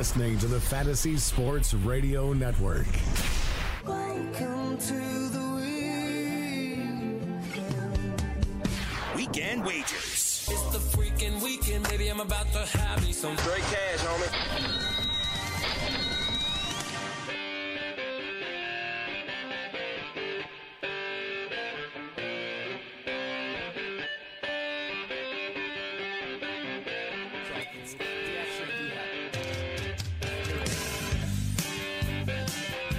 You're listening to the Fantasy Sports Radio Network. Welcome to the Weekend wagers. It's the freaking weekend, baby. I'm about to have me some Straight cash, homie.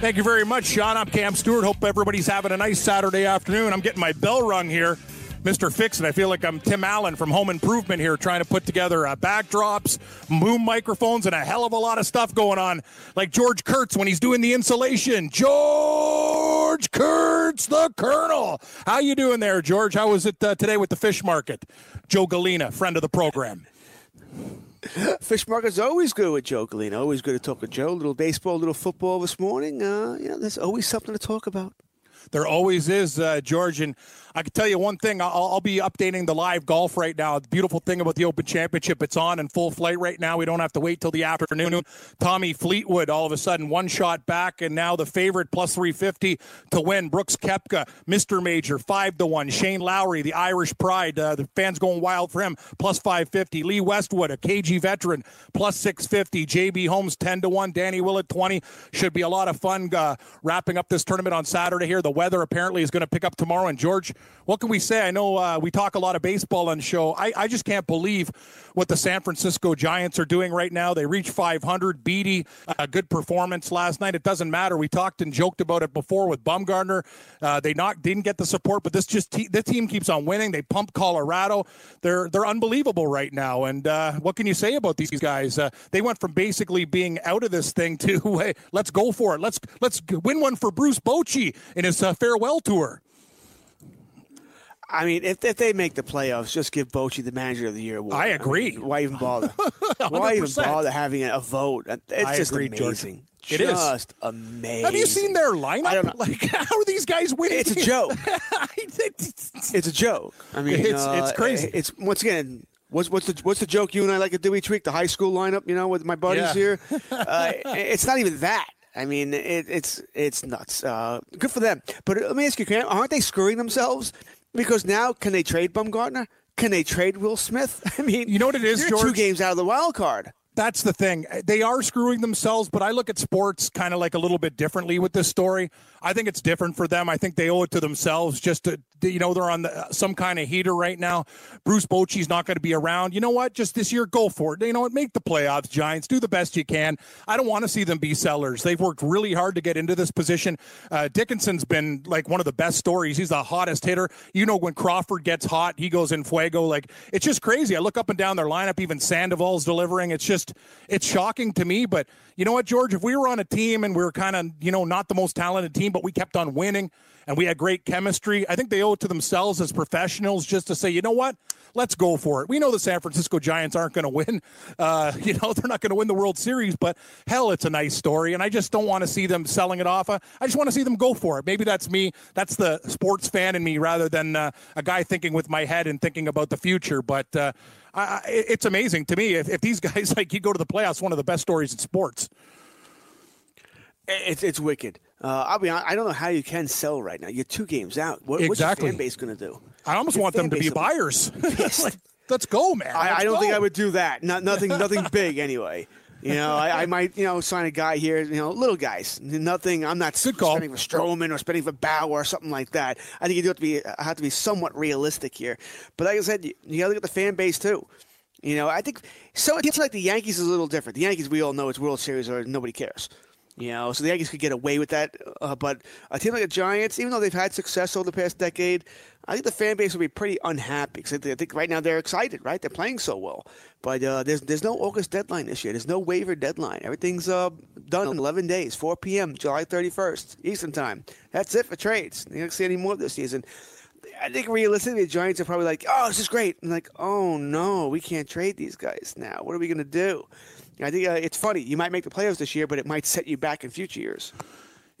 Thank you very much, Sean. I'm Cam Stewart. Hope everybody's having a nice Saturday afternoon. I'm getting my bell rung here. Mr. Fix It. I feel like I'm Tim Allen from Home Improvement here trying to put together uh, backdrops, boom microphones, and a hell of a lot of stuff going on. Like George Kurtz when he's doing the insulation. George Kurtz, the Colonel. How you doing there, George? How was it uh, today with the fish market? Joe Galena, friend of the program. Fish market's always good with Joe Galena. Always good to talk with Joe. little baseball, little football this morning. Uh, you know, there's always something to talk about. There always is, uh, George. And I can tell you one thing. I'll, I'll be updating the live golf right now. The beautiful thing about the Open Championship, it's on in full flight right now. We don't have to wait till the afternoon. Tommy Fleetwood, all of a sudden, one shot back, and now the favorite plus 350 to win. Brooks Koepka, Mr. Major, 5 to 1. Shane Lowry, the Irish pride. Uh, the fans going wild for him, plus 550. Lee Westwood, a KG veteran, plus 650. JB Holmes, 10 to 1. Danny Willett, 20. Should be a lot of fun uh, wrapping up this tournament on Saturday here. The weather apparently is going to pick up tomorrow. And George, what can we say? I know uh, we talk a lot of baseball on the show. I, I just can't believe what the San Francisco Giants are doing right now. They reached 500. Beede, a good performance last night. It doesn't matter. We talked and joked about it before with Bumgarner. Uh, they not didn't get the support, but this just te- team keeps on winning. They pump Colorado. They're they're unbelievable right now. And uh, what can you say about these guys? Uh, they went from basically being out of this thing to hey, let's go for it. Let's let's win one for Bruce Bochy in his uh, farewell tour. I mean, if, if they make the playoffs, just give Bochy the Manager of the Year award. I agree. mean, why even bother? why even bother having a vote? It's I just agree, amazing. It is. just amazing. Have you seen their lineup? I don't know. Like, how are these guys winning? It's a joke. It's a joke. I mean, It's- uh, it's crazy. It's once again. What's, what's the what's the joke you and I like to do each week? The high school lineup, you know, with my buddies Yeah. here. Uh, it's not even that. I mean, it, it's it's nuts. Uh, good for them. But let me ask you, aren't they screwing themselves? Because now, can they trade Bumgarner? Can they trade Will Smith? I mean, You know what it is, they're Two games out of the wild card. That's the thing. They are screwing themselves, but I look at sports kind of like a little bit differently with this story. I think it's different for them. I think they owe it to themselves just to, you know, they're on the, some kind of heater right now. Bruce Bochy's not going to be around. You know what? Just this year, go for it. You know what? Make the playoffs, Giants. Do the best you can. I don't want to see them be sellers. They've worked really hard to get into this position. Uh, Dickerson's been like one of the best stories. He's the hottest hitter. You know, when Crawford gets hot, he goes in fuego. Like, it's just crazy. I look up and down their lineup. Even Sandoval's delivering. It's just, it's shocking to me. But you know what, George? If we were on a team and we were kind of, you know, not the most talented team, but we kept on winning and we had great chemistry, I think they owe it to themselves as professionals just to say, you know what? Let's go for it. We know the San Francisco Giants aren't going to win. Uh, you know, they're not going to win the World Series, but hell, it's a nice story. And I just don't want to see them selling it off. Uh, I just want to see them go for it. Maybe that's me. That's the sports fan in me rather than uh, a guy thinking with my head and thinking about the future. But uh, I, I, it's amazing to me if, if these guys like you go to the playoffs. One of the best stories in sports. It's it's wicked. Uh, I'll be honest, I don't know how you can sell right now. You're two games out. What, Exactly. What's your fan base going to do? I almost Your want them to be will buyers. Like, let's go, man. I, Let's I don't think. I would do that. Not nothing, nothing big anyway. You know, I, I might, you know, sign a guy here. You know, little guys. Nothing. I'm not Good call. spending for Stroman or spending for Bauer or something like that. I think you do have to be uh, have to be somewhat realistic here. But like I said, you, you got to look at the fan base too. You know, I think so. It's like the Yankees is a little different. The Yankees, we all know, it's World Series or nobody cares. You know, so the Yankees could get away with that. Uh, but a team like the Giants, even though they've had success over the past decade, I think the fan base will be pretty unhappy because I think right now they're excited, right? They're playing so well. But uh, there's there's no August deadline this year. There's no waiver deadline. Everything's uh, done in 11 days, 4 p.m., July 31st, Eastern Time. That's it for trades. You don't see any more this season. I think realistically, the Giants are probably like, "Oh, this is great," and like, "Oh no, we can't trade these guys now. What are we going to do?" I think uh, it's funny. You might make the playoffs this year, but it might set you back in future years.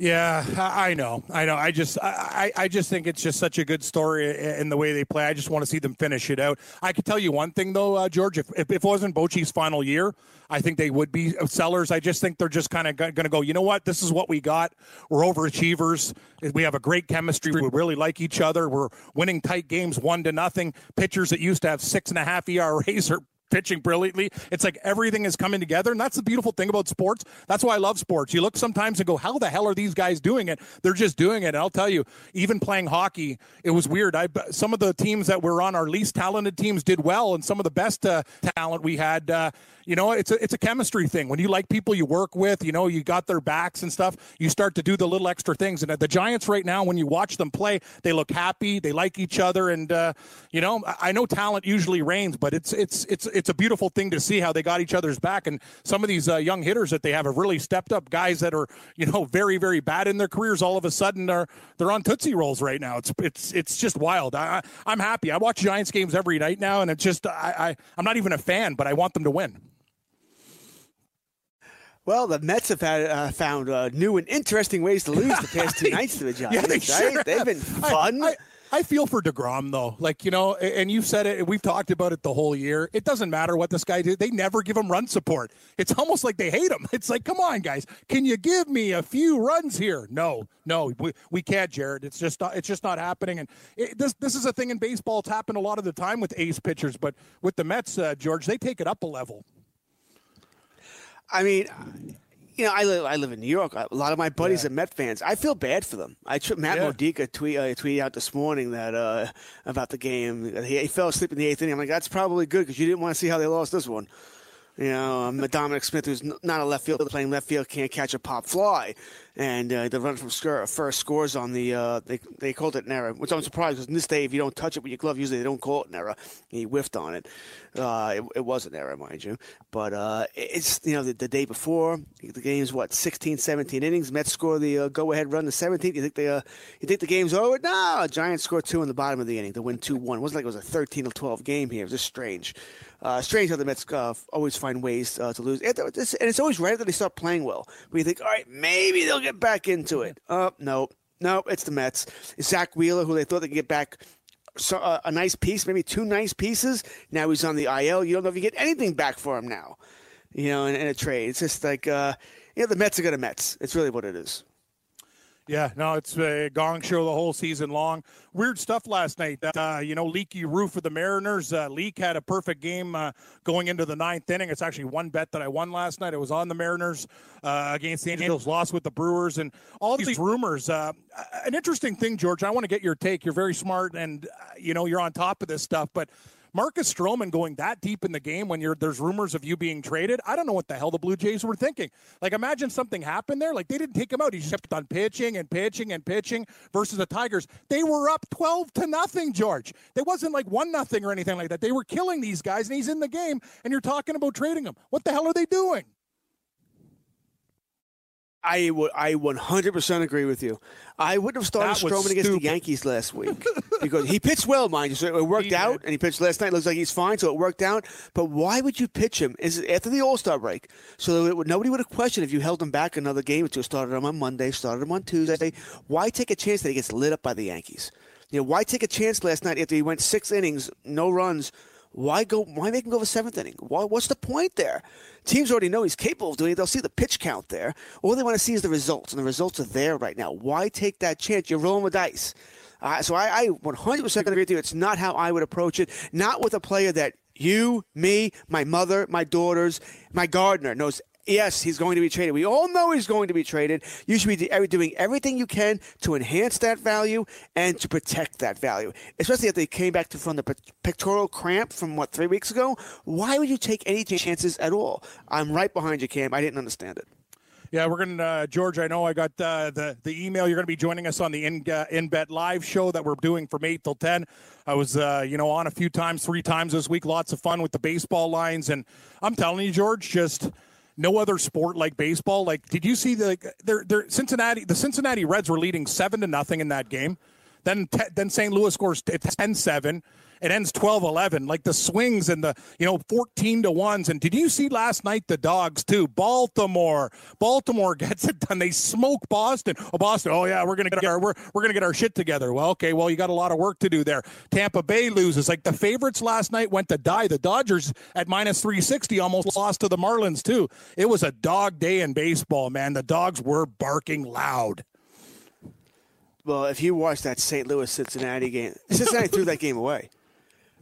Yeah, I know. I know. I just, I, I just think it's just such a good story in the way they play. I just want to see them finish it out. I can tell you one thing though, uh, George. If, if it wasn't Bochy's final year, I think they would be sellers. I just think they're just kind of going to go. You know what? This is what we got. We're overachievers. We have a great chemistry. We really like each other. We're winning tight games, one to nothing. Pitchers that used to have six and a half ERAs are pitching brilliantly. It's like everything is coming together. And that's the beautiful thing about sports. That's why I love sports. You look sometimes and go, how the hell are these guys doing it? They're just doing it. And I'll tell you, even playing hockey, it was weird. I Some of the teams that were on our least talented teams did well, and some of the best uh, talent we had. Uh, you know, it's a it's a chemistry thing. When you like people you work with, you know, you got their backs and stuff. You start to do the little extra things. And the Giants right now, when you watch them play, they look happy. They like each other, and uh, you know, I know talent usually reigns, but it's it's it's it's a beautiful thing to see how they got each other's back. And some of these uh, young hitters that they have have really stepped up. Guys that are you know very very bad in their careers, all of a sudden are they're on tootsie rolls right now. It's it's it's just wild. I, I'm happy. I watch Giants games every night now, and it's just I, I I'm not even a fan, but I want them to win. Well, the Mets have had, uh, found uh, new and interesting ways to lose the past two nights to the Giants. yeah, they right? Sure They've been fun. I, I, I, feel for Degrom though, like you know, and you've said it. We've talked about it the whole year. It doesn't matter what this guy did; they never give him run support. It's almost like they hate him. It's like, come on, guys, can you give me a few runs here? No, no, we, we can't, Jared. It's just not, it's just not happening. And it, this this is a thing in baseball. It's happened a lot of the time with ace pitchers, but with the Mets, uh, George, they take it up a level. I mean, you know, I live, I live in New York. A lot of my buddies yeah. are Met fans. I feel bad for them. I Matt yeah. Modica tweet uh, tweeted out this morning that uh, about the game. He, he, fell asleep in the eighth inning. I'm like, that's probably good because you didn't want to see how they lost this one. You know, um, Dominic Smith, who's not a left fielder playing left field, can't catch a pop fly and uh, the run from score, first scores on the uh, they they called it an error, which I'm surprised because in this day if you don't touch it with your glove, usually they don't call it an error. He whiffed on it. Uh, it, it, was an error, mind you, but uh, it's you know the, the, day before the game's what 16, 17 innings. Mets score the uh, go ahead run the 17th. You think they uh, you think the game's over? No, Giants score two in the bottom of the inning to win two one. It wasn't like it was a 13 or 12 game here. It was just strange. Uh, strange how the Mets uh, always find ways uh, to lose, and it's always right that they start playing well. We think, all right, maybe they'll get back into it. Oh, no, no, it's the Mets. Zack Wheeler, who they thought they could get back so, uh, a nice piece, maybe two nice pieces. Now he's on the IL. You don't know if you get anything back for him now, you know, in, in a trade. It's just like, uh, you know, the Mets are going to Mets. It's really what it is. Yeah, no, it's a gong show the whole season long. Weird stuff last night. Uh, you know, leaky roof of the Mariners. Uh, Leake had a perfect game uh, going into the ninth inning. It's actually one bet that I won last night. It was on the Mariners uh, against the Angels, lost with the Brewers, and all these rumors. Uh, an interesting thing, George. I want to get your take. You're very smart, and uh, you know you're on top of this stuff, but Marcus Stroman going that deep in the game when you're there's rumors of you being traded. I don't know what the hell the Blue Jays were thinking. Like imagine something happened there. Like they didn't take him out. He just kept on pitching and pitching and pitching versus the Tigers. They were up 12 to nothing, George. They wasn't like one nothing or anything like that. They were killing these guys and he's in the game and you're talking about trading him. What the hell are they doing? I would I 100% agree with you. I wouldn't have started Stroman against the Yankees last week because he pitched well, mind you. So it worked he out, did. and he pitched last night. Looks like he's fine, so it worked out. But why would you pitch him? Is after the All Star break, so would, nobody would have questioned if you held him back another game or two. Started him on Monday, started him on Tuesday. Why take a chance that he gets lit up by the Yankees? You know, why take a chance last night after he went six innings, no runs? Why go? Why make him go for seventh inning? Why, what's the point there? Teams already know he's capable of doing it. They'll see the pitch count there. All they want to see is the results, and the results are there right now. Why take that chance? You're rolling the dice. Uh, so I, I 100% agree with you. It's not how I would approach it. Not with a player that you, me, my mother, my daughters, my gardener knows Yes, he's going to be traded. We all know he's going to be traded. You should be doing everything you can to enhance that value and to protect that value. Especially if they came back to, from the pectoral cramp from what three weeks ago. Why would you take any chances at all? I'm right behind you, Cam. I didn't understand it. Yeah, we're gonna uh, George. I know I got uh, the the email. You're gonna be joining us on the in uh, in bet live show that we're doing from eight till ten. I was uh, you know on a few times, three times this week. Lots of fun with the baseball lines, and I'm telling you, George, just no other sport like baseball. Like, did you see the they're, they're Cincinnati? The Cincinnati Reds were leading seven to nothing in that game. Then te- then St. Louis scores 10-7 it ends 12-11 like the swings and the you know 14 to ones. And did you see last night the dogs too? Baltimore. Baltimore gets it done. They smoke boston. Oh boston. Oh yeah we're gonna get our we're, we're gonna get our shit together. Well okay well you got a lot of work to do there. Tampa bay loses. Like the favorites last night went to die. The dodgers at minus 360 almost lost to the marlins too. It was a dog day in baseball man. The dogs were barking loud well, if you watch that St. Louis Cincinnati game, Cincinnati threw that game away.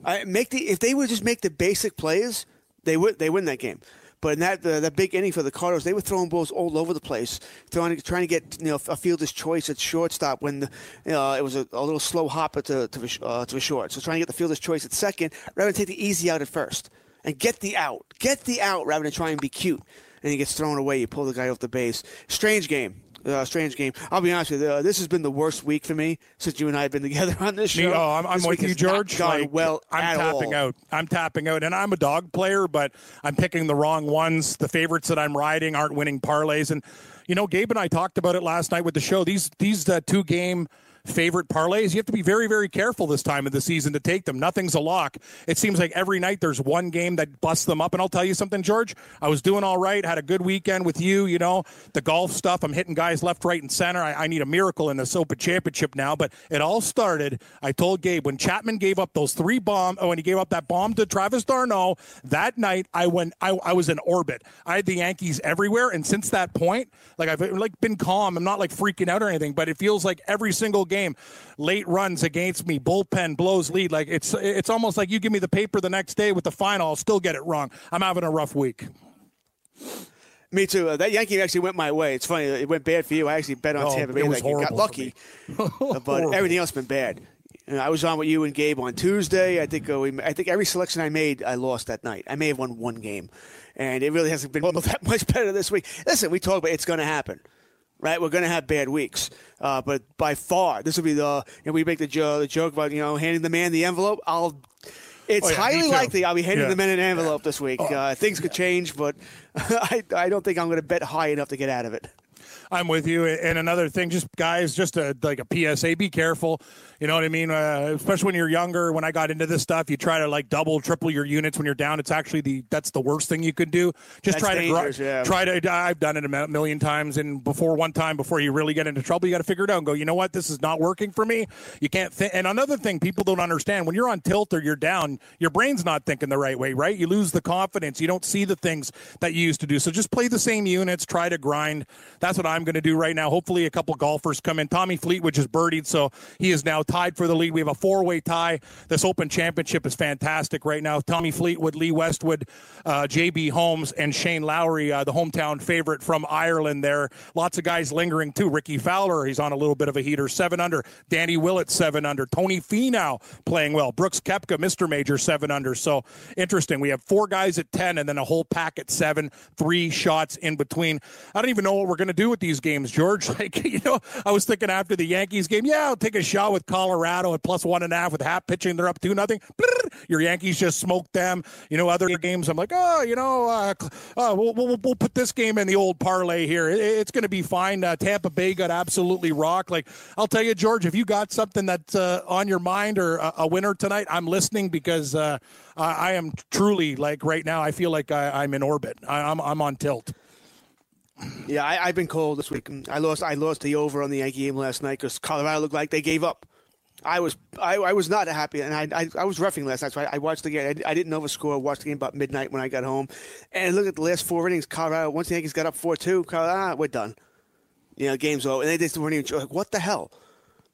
I make the if they would just make the basic plays, they would they win that game. But in that that big inning for the Cardinals, they were throwing balls all over the place, throwing trying to get you know a fielder's choice at shortstop when the, uh, it was a, a, little slow hopper to to, uh, to a short. So trying to get the fielder's choice at second rather than take the easy out at first and get the out, get the out rather than try and be cute. And he gets thrown away. You pull the guy off the base. Strange game uh, strange game. I'll be honest with you. Uh, this has been the worst week for me since you and I have been together on this show. Me, oh, I'm, I'm with you, George. Like, well, I'm tapping all. out. I'm tapping out, and I'm a dog player, but I'm picking the wrong ones. The favorites that I'm riding aren't winning parlays, and you know, Gabe and I talked about it last night with the show. These these uh, two game favorite parlays. You have to be very, very careful this time of the season to take them. Nothing's a lock. It seems like every night there's one game that busts them up. And I'll tell you something, George. I was doing all right, had a good weekend with you. You know, the golf stuff. I'm hitting guys left, right, and center. I, I need a miracle in the Open Championship now. But it all started. I told Gabe when Chapman gave up those three bombs. Oh, when he gave up that bomb to Travis d'Arnaud that night, I went. I, I was in orbit. I had the Yankees everywhere, and since that point, like I've like been calm. I'm not like freaking out or anything, but it feels like every single game, late runs against me, bullpen blows lead. Like it's it's almost like you give me the paper the next day with the final, I'll still get it wrong. I'm having a rough week. Me too. Uh, that Yankee actually went my way. It's funny. It went bad for you. I actually bet on Oh, Tampa Bay. was that. Got lucky, but everything else been bad. You know, I was on with you and Gabe on Tuesday. I think uh, we, I think every selection I made, I lost that night. I may have won one game, and it really hasn't been that much better this week. Listen, we talk about it's going to happen. Right, we're going to have bad weeks, uh, but by far, this will be the. And we make the, jo- the joke about you know handing the man the envelope. I'll. It's Oh, yeah, highly likely I'll be handing Yeah. Oh. the man an envelope this week. Uh, things could change, but I, I don't think I'm going to bet high enough to get out of it. I'm with you. And another thing, just guys, just a, like a PSA, be careful. You know what I mean? Uh, especially when you're younger. When I got into this stuff, you try to like double, triple your units when you're down. It's actually the that's the worst thing you could do. Just That's try to yeah. try to. I've done it a million times, and before one time, before you really get into trouble, you got to figure it out and go. You know what? This is not working for me. You can't think. And another thing, people don't understand when you're on tilt or you're down, your brain's not thinking the right way. Right? You lose the confidence. You don't see the things that you used to do. So just play the same units. Try to grind. That's what I'm going to do right now. Hopefully, a couple golfers come in. Tommy Fleetwood just birdied, so he is now tied for the lead. We have a four-way tie. This Open Championship is fantastic right now. Tommy Fleetwood, Lee Westwood, uh, J.B. Holmes, and Shane Lowry, uh, the hometown favorite from Ireland. There, lots of guys lingering too. Rickie Fowler, he's on a little bit of a heater, seven under. Danny Willett, seven under. Tony Finau playing well. Brooks Koepka, Mr. Major, seven under. So interesting. We have four guys at ten, and then a whole pack at seven. Three shots in between. I don't even know what we're going to do with these games, George. Like you know, I was thinking after the Yankees game, yeah, I'll take a shot with Colorado at plus one and a half with half pitching. They're up two nothing. Your Yankees just smoked them. You know, other games, I'm like, oh, you know, uh, uh, we'll, we'll we'll put this game in the old parlay here. It, it's going to be fine. Uh, Tampa Bay got absolutely rocked. Like I'll tell you, George, if you got something that's uh, on your mind or a, a winner tonight, I'm listening because uh, I, I am truly like right now. I feel like I, I'm in orbit. I, I'm I'm on tilt. Yeah, I, I've been cold this week. I lost. I lost the over on the Yankee game last night because Colorado looked like they gave up. I was I, I was not happy, and I, I I was roughing last night. So I, I watched the game. I, I didn't know the score. I watched the game about midnight when I got home, and look at the last four innings. Colorado. Once the Yankees got up four two, Colorado, ah, we're done. You know, game's over, and they just weren't even like, what the hell.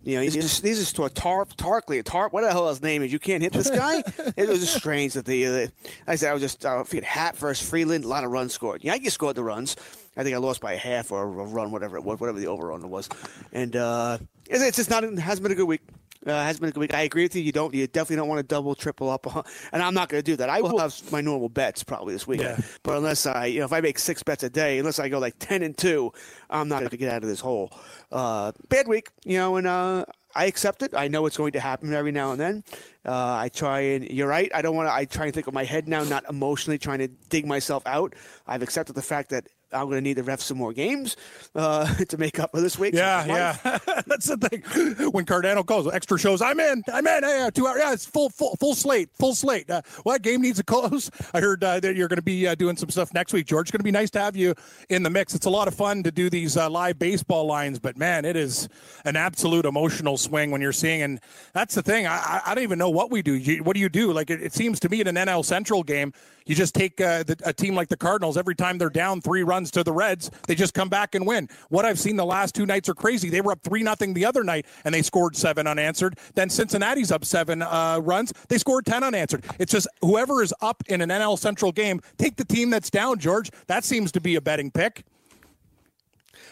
You know, he's just these is to a Tarp, Tarkley, a Tarp, what the hell his name is? You can't hit this guy. it was just strange that the. Uh, I said I was just uh, I forget Happ versus Freeland, a lot of runs scored. Yankees scored the runs. I think I lost by a half or a run, whatever it was, whatever the over under was, and uh, it's, it's just not. It hasn't been a good week. Uh, has been a good week. I agree with you. You don't. You definitely don't want to double, triple up, and I'm not going to do that. I will have my normal bets probably this week, yeah. but unless I, you know, if I make six bets a day, unless I go like ten and two, I'm not going to get out of this hole. Uh, bad week, you know, and uh, I accept it. I know it's going to happen every now and then. Uh, I try and you're right. I don't want to. I try and think of my head now, not emotionally trying to dig myself out. I've accepted the fact that I'm going to need to ref some more games uh, to make up for this week. Yeah, yeah, that's the thing. When Cardano calls extra shows, I'm in. I'm in. Yeah, two hours. Yeah, it's full, full, full slate. Full slate. Uh, what game needs a close? I heard uh, that you're going to be uh, doing some stuff next week, George. It's going to be nice to have you in the mix. It's a lot of fun to do these uh, live baseball lines, but man, it is an absolute emotional swing when you're seeing. And that's the thing. I, I don't even know what we do. You, what do you do? Like it, it, seems to me in an NL Central game, you just take uh, the, a team like the Cardinals every time they're down three runs to the Reds, they just come back and win. What I've seen the last two nights are crazy. They were up three nothing the other night and they scored seven unanswered. Then Cincinnati's up seven uh, runs, they scored ten unanswered. It's just whoever is up in an NL Central game, take the team that's down. George, that seems to be a betting pick.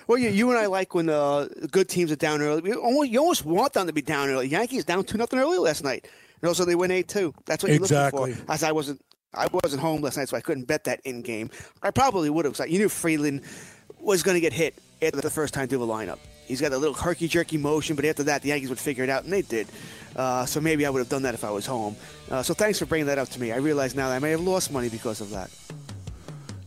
Well, you, you and I like when uh, good teams are down early. You almost, you almost want them to be down early. Yankees down two nothing early last night, and also they win eight two. That's what you're exactly. looking for. As I wasn't I wasn't home last night, so I couldn't bet that in game. I probably would have. You knew Freeland was going to get hit after the first time through the lineup. He's got a little herky jerky motion, but after that, the Yankees would figure it out, and they did. Uh, so maybe I would have done that if I was home. Uh, so thanks for bringing that up to me. I realize now that I may have lost money because of that.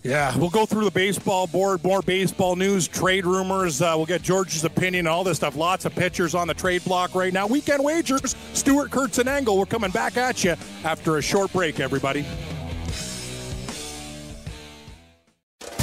Yeah, we'll go through the baseball board, more baseball news, trade rumors. Uh, we'll get George's opinion, all this stuff. Lots of pitchers on the trade block right now. Weekend wagers, Stewart Kurtz and Engel. We're coming back at you after a short break, everybody.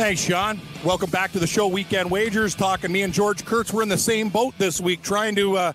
Thanks, Sean. Welcome back to the show, Weekend Wagers. Talking me and George Kurtz. We're in the same boat this week, trying to. Uh,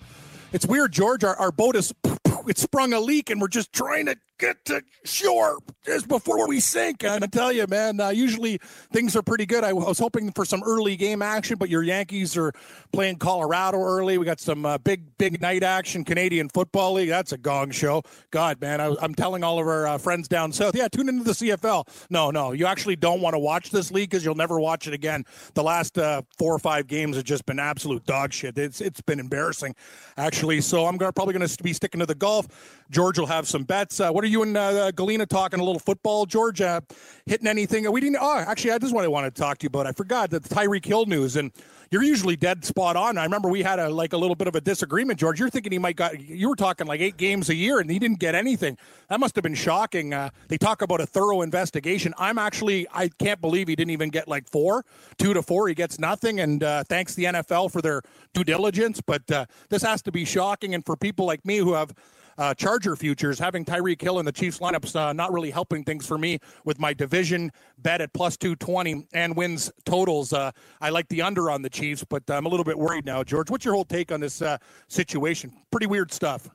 it's weird, George. Our, our boat is it sprung a leak, and we're just trying to get to shore just before we sink. And I tell you, man, uh, usually things are pretty good. I was hoping for some early game action, but your Yankees are playing Colorado early. We got some uh, big, big night action, Canadian Football League. That's a gong show. God, man, I, am telling all of our uh, friends down south, yeah, tune into the CFL. No, no, you actually don't want to watch this league because you'll never watch it again. The last uh, four or five games have just been absolute dog shit. It's it's been embarrassing, actually. So I'm probably going to be sticking to the golf. George will have some bets. Uh, what you and uh, Galena talking a little football? George, uh, hitting anything? We didn't. Oh, actually, this is what I wanted to talk to you about. I forgot the Tyreek Hill news, and you're usually dead spot on. I remember we had a like a little bit of a disagreement, George. You're thinking he might got. You were talking like eight games a year, and he didn't get anything. That must have been shocking. Uh, they talk about a thorough investigation. I'm actually. I can't believe he didn't even get like four, two to four. He gets nothing, and uh, thanks the NFL for their due diligence. But uh, this has to be shocking, and for people like me who have uh, Charger futures, having Tyreek Hill in the Chiefs lineups uh, not really helping things for me with my division bet at plus 220 and wins totals. Uh, I like the under on the Chiefs, but I'm a little bit worried now. George, what's your whole take on this uh, situation? Pretty weird stuff.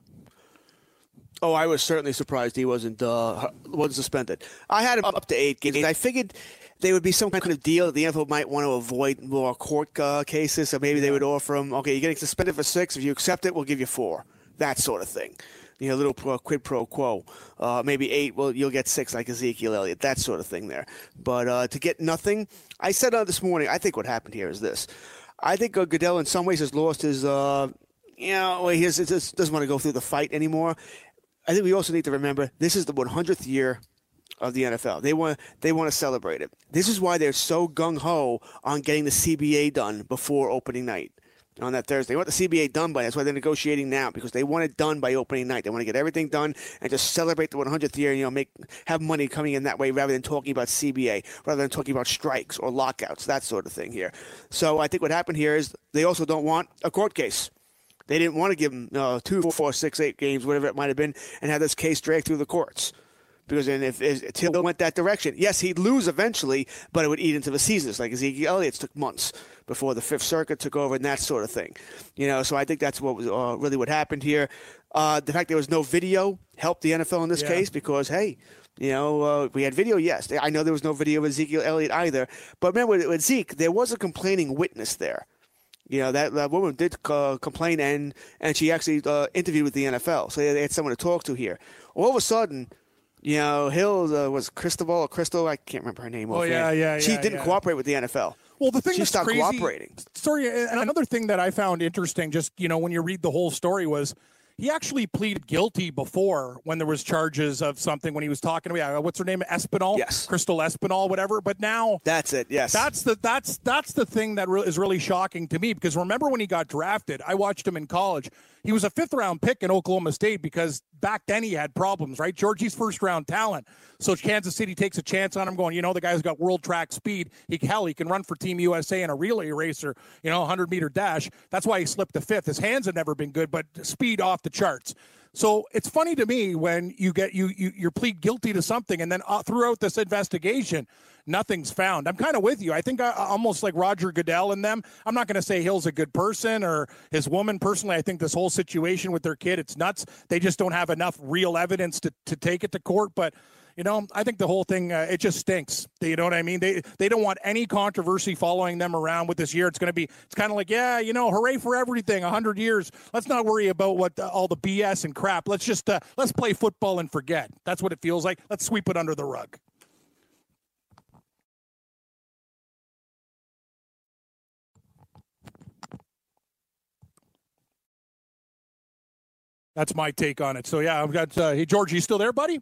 Oh, I was certainly surprised he wasn't uh, wasn't suspended. I had him up to eight games. I figured there would be some kind of deal that the NFL might want to avoid more court uh, cases. So maybe they would offer him, okay, you're getting suspended for six. If you accept it, we'll give you four. That sort of thing you know, little quid pro quo. Uh, maybe eight, well, you'll get six like Ezekiel Elliott, that sort of thing there. But uh, to get nothing, I said uh, this morning, I think what happened here is this. I think uh, Goodell, in some ways, has lost his, uh, you know, he has, doesn't want to go through the fight anymore. I think we also need to remember this is the 100th year of the NFL. They want they want to celebrate it. This is why they're so gung ho on getting the CBA done before opening night on that Thursday. They want the CBA done by. That's why they're negotiating now because they want it done by opening night. They want to get everything done and just celebrate the 100th year. You know, make have money coming in that way rather than talking about CBA, rather than talking about strikes or lockouts, that sort of thing here. So I think what happened here is they also don't want a court case. They didn't want to give them uh, two, four, six, eight games, whatever it might have been, and have this case dragged through the courts. Because then if, if Till went that direction, yes, he'd lose eventually, but it would eat into the seasons. Like Ezekiel Elliott's took months before the Fifth Circuit took over and that sort of thing. You know, so I think that's what was uh, really what happened here. Uh, the fact there was no video helped the NFL in this Yeah. case because hey, you know, uh, we had video. Yes, I know there was no video of Ezekiel Elliott either. But remember with, with Zeke, there was a complaining witness there. You know that, that woman did uh, complain and and she actually uh, interviewed with the NFL, so they had someone to talk to here. All of a sudden, you know, Hill uh, was Cristobal or Crystal, I can't remember her name. Oh, offhand. yeah, yeah, She yeah, didn't yeah. cooperate with the NFL. Well, the thing she stopped crazy, cooperating. Sorry, and another thing that I found interesting, just you know, when you read the whole story, was he actually pleaded guilty before when there was charges of something when he was talking to me. uh, What's her name? Espinal. Yes. Crystal Espinal, whatever. But now That's it. Yes. that's the that's that's the thing that re- is really shocking to me because remember when he got drafted, I watched him in college. He was a fifth round pick in Oklahoma State because back then he had problems, right? Georgie's first round talent. So Kansas City takes a chance on him, going, you know, the guy's got world track speed. He hell, he can run for Team USA in a relay racer, you know, 100 meter dash. That's why he slipped to fifth. His hands have never been good, but speed off the charts. So it's funny to me when you get you you you plead guilty to something, and then uh, throughout this investigation, nothing's found. I'm kind of with you. I think I, almost like Roger Goodell and them. I'm not going to say Hill's a good person or his woman. Personally, I think this whole situation with their kid, it's nuts. They just don't have enough real evidence to to take it to court, but. You know, I think the whole thing uh, it just stinks. You know what I mean? They they don't want any controversy following them around with this year. It's going to be it's kind of like yeah, you know, hooray for everything. hundred years. Let's not worry about what all the BS and crap. Let's just uh, let's play football and forget. That's what it feels like. Let's sweep it under the rug. That's my take on it. So yeah, I've got uh, hey George, you still there, buddy?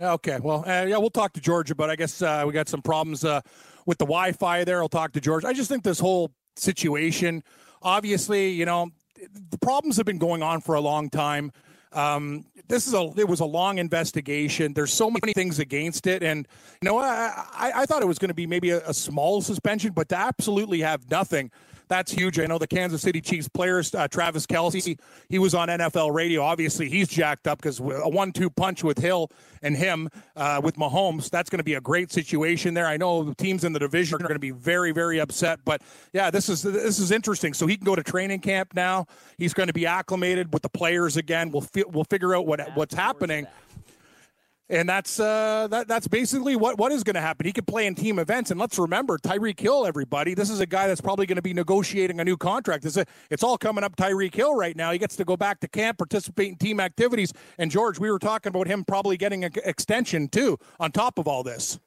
Okay, well, uh, yeah, we'll talk to Georgia, but I guess uh, we got some problems uh, with the Wi-Fi there. I'll talk to George. I just think this whole situation, obviously, you know, the problems have been going on for a long time. Um, this is a it was a long investigation. There's so many things against it, and you know, I I, I thought it was going to be maybe a, a small suspension, but to absolutely have nothing. That's huge. I know the Kansas City Chiefs players, uh, Travis Kelce, he was on NFL radio. Obviously, he's jacked up because a one-two punch with Hill and him uh, with Mahomes, that's going to be a great situation there. I know the teams in the division are going to be very, very upset. But yeah, this is this is interesting. So he can go to training camp now. He's going to be acclimated with the players again. We'll fi- we'll figure out what what's happening. And that's uh, that, that's basically what, what is going to happen. He could play in team events, and let's remember Tyreek Hill. Everybody, this is a guy that's probably going to be negotiating a new contract. It's, a, it's all coming up Tyreek Hill right now. He gets to go back to camp, participate in team activities. And George, we were talking about him probably getting an extension too on top of all this.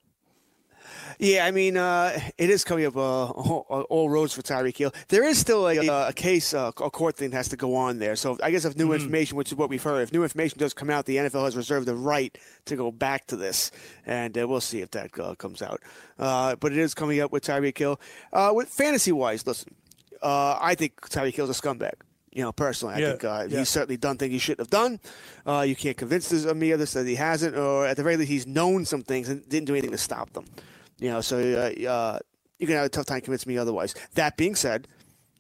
Yeah, I mean, uh, it is coming up uh, all, roads for Tyreek Hill. There is still a, a case, uh, a court thing has to go on there. So I guess if new information, which is what we've heard, if new information does come out, the NFL has reserved the right to go back to this, and uh, we'll see if that uh, comes out. Uh, but it is coming up with Tyreek Hill. Uh, with fantasy wise, listen, uh, I think Tyreek Hill's a scumbag. You know, personally, I Yeah, think uh, yeah. he's certainly done things he shouldn't have done. Uh, you can't convince this, me of this that he hasn't, or at the very least, he's known some things and didn't do anything to stop them. You know, so uh, uh, you can have a tough time convincing me otherwise. That being said,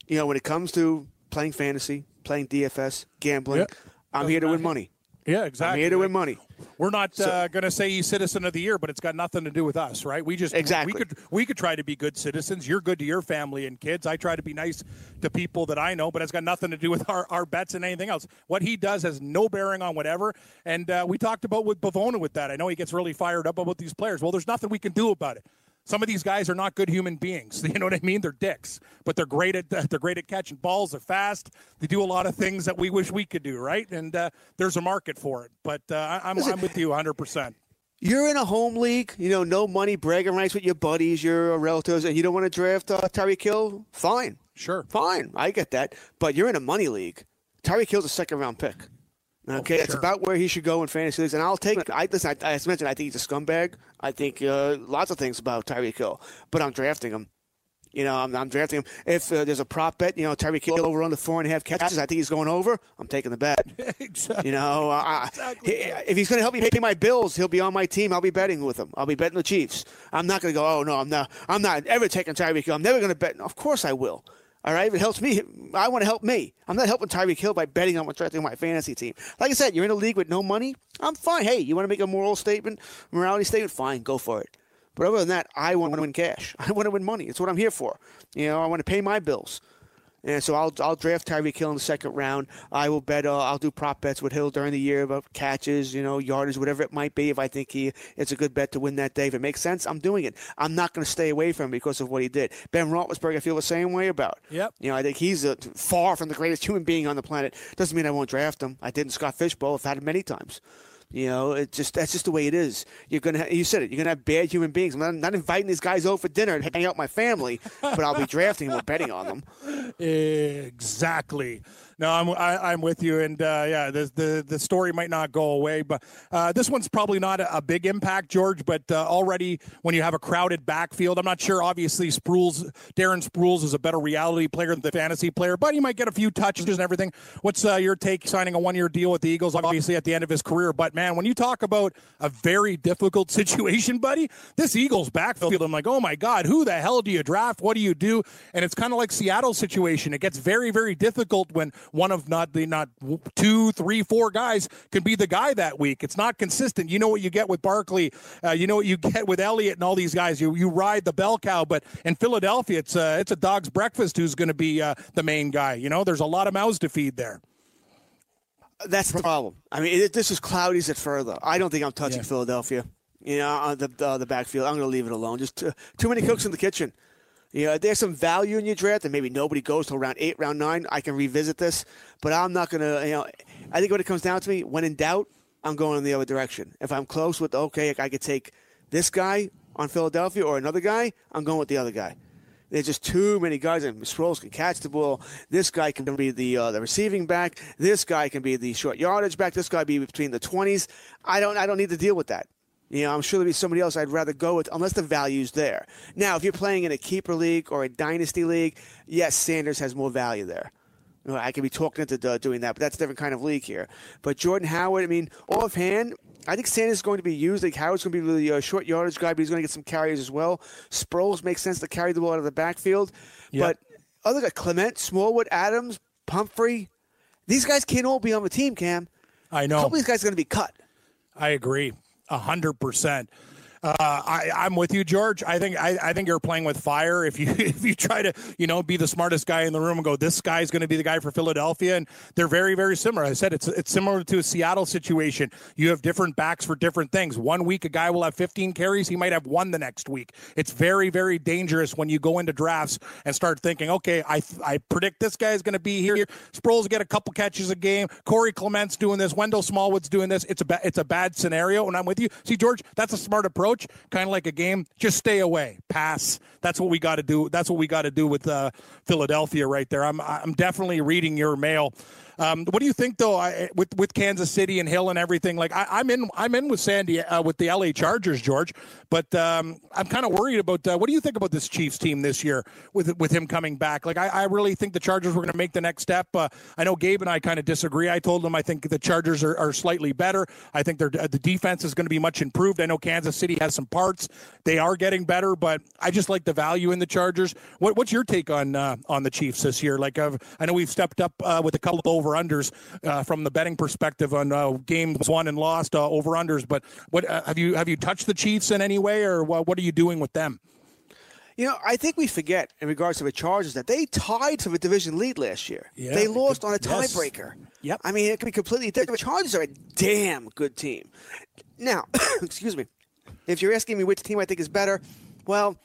you know, when it comes to playing fantasy, playing DFS, gambling, Yeah. I'm here to win money. Yeah, exactly. I'm here to win money. We're not So- uh, going to say he's citizen of the year, but it's got nothing to do with us, right? We just Exactly. we could we could try to be good citizens. You're good to your family and kids. I try to be nice to people that I know, but it's got nothing to do with our, our bets and anything else. What he does has no bearing on whatever. And uh, we talked about with Bavona with that. I know he gets really fired up about these players. Well, there's nothing we can do about it. Some of these guys are not good human beings. You know what I mean? They're dicks, but they're great at they're great at catching balls. They're fast. They do a lot of things that we wish we could do, right? And uh, there's a market for it. But uh, I'm, I'm with you 100. percent You're in a home league, you know, no money, bragging rights with your buddies, your relatives, and you don't want to draft uh, Tyreek Hill. Fine, Sure. fine, I get that. But you're in a money league. Tyreek Hill's a second round pick. Okay, it's sure. about where he should go in fantasy leagues, and I'll take. I listen. I, as mentioned, I think he's a scumbag. I think uh, lots of things about Tyreek Hill, but I'm drafting him. You know, I'm, I'm drafting him. If uh, there's a prop bet, you know, Tyreek Hill over under four and a half catches, I think he's going over. I'm taking the bet. exactly. You know, I, Exactly. if he's going to help me pay my bills, he'll be on my team. I'll be betting with him. I'll be betting the Chiefs. I'm not going to go. Oh no, I'm not. I'm not ever taking Tyreek Hill. I'm never going to bet. Of course I will. All right, if it helps me, I want to help me. I'm not helping Tyreek Hill by betting on what's drafting my fantasy team. Like I said, you're in a league with no money. I'm fine. Hey, you want to make a moral statement, morality statement? Fine, go for it. But other than that, I want to win cash. I want to win money. It's what I'm here for. You know, I want to pay my bills. And so I'll I'll draft Tyreek Hill in the second round. I will bet. Uh, I'll do prop bets with Hill during the year about catches, you know, yardage, whatever it might be. If I think he it's a good bet to win that day, if it makes sense, I'm doing it. I'm not going to stay away from him because of what he did. Ben Roethlisberger, I feel the same way about. Yep. You know, I think he's a, far from the greatest human being on the planet. Doesn't mean I won't draft him. I did in Scott Fish Bowl. I've had him many times. You know, it just that's just the way it is. You're gonna, you said it. You're gonna have bad human beings. I'm not, not inviting these guys over for dinner and hang out with my family, but I'll be drafting them or betting on them. Exactly. No, I'm I, I'm with you, and uh, yeah, the, the the story might not go away, but uh, this one's probably not a, a big impact, George. But uh, already, when you have a crowded backfield, I'm not sure. Obviously, Sproles, Darren Sproles is a better reality player than the fantasy player, but he might get a few touches and everything. What's uh, your take signing a one year deal with the Eagles? Obviously, at the end of his career, but man, when you talk about a very difficult situation, buddy, this Eagles backfield, I'm like, oh my god, who the hell do you draft? What do you do? And it's kind of like Seattle's situation. It gets very, very difficult when one of not the not two, three, four guys can be the guy that week. It's not consistent. You know what you get with Barkley. Uh, you know what you get with Elliott and all these guys. You you ride the bell cow, but in Philadelphia, it's uh, it's a dog's breakfast who's going to be uh, the main guy. You know, there's a lot of mouths to feed there. That's the problem. I mean, it, this is cloudy as it further. I don't think I'm touching Yeah. Philadelphia. You know, on the uh, the backfield. I'm going to leave it alone. Just too, too many cooks in the kitchen. You know, there's some value in your draft, and maybe nobody goes till round eight, round nine. I can revisit this, but I'm not to. You know, I think when it comes down to me, when in doubt, I'm going in the other direction. If I'm close with okay, I could take this guy on Philadelphia or another guy, I'm going with the other guy. There's just too many guys, and Sproles can catch the ball. This guy can be the uh, the receiving back. This guy can be the short yardage back. This guy be between the twenties. I don't I don't need to deal with that. You know, I'm sure there'll be somebody else I'd rather go with unless the value's there. Now, if you're playing in a keeper league or a dynasty league, yes, Sanders has more value there. I could be talking into uh, doing that, but that's a different kind of league here. But Jordan Howard, I mean, offhand, I think Sanders is going to be used. Like Howard's going to be the uh, short yardage guy, but he's going to get some carries as well. Sproles makes sense to carry the ball out of the backfield. Yeah. But other guys, Clement, Smallwood, Adams, Pumphrey, these guys can't all be on the team, Cam. I know. couple of these guys are going to be cut. I agree, a hundred percent. Uh, I, I'm with you, George. I think I, I think you're playing with fire if you if you try to you know be the smartest guy in the room and go this guy's going to be the guy for Philadelphia and they're very very similar. I said it's it's similar to a Seattle situation. You have different backs for different things. One week a guy will have 15 carries, he might have one the next week. It's very very dangerous when you go into drafts and start thinking, okay, I I predict this guy is going to be here. Sproles get a couple catches a game. Corey Clement's doing this. Wendell Smallwood's doing this. It's a ba- it's a bad scenario, and I'm with you. See, George, that's a smart approach. Kind of like a game. Just stay away. Pass. That's what we got to do. That's what we got to do with uh, Philadelphia right there. I'm I'm definitely reading your mail. Um, what do you think though? I, with with Kansas City and Hill and everything, like I, I'm in I'm in with Sandy uh, with the LA Chargers, George. But um, I'm kind of worried about uh, what do you think about this Chiefs team this year with with him coming back? Like I, I really think the Chargers were going to make the next step. Uh, I know Gabe and I kind of disagree. I told him I think the Chargers are, are slightly better. I think the defense is going to be much improved. I know Kansas City has some parts; they are getting better. But I just like the value in the Chargers. What, what's your take on uh, on the Chiefs this year? Like uh, I know we've stepped up uh, with a couple of over unders uh, from the betting perspective on uh, games won and lost over unders. But what have you have you touched the Chiefs in any way, or what, what are you doing with them? You know, I think we forget in regards to the Chargers that they tied for the division lead last year. Yeah, they lost on a yes. tiebreaker. Yep. I mean, it could be completely different. The Chargers are a damn good team. Now, excuse me. If you're asking me which team I think is better, well,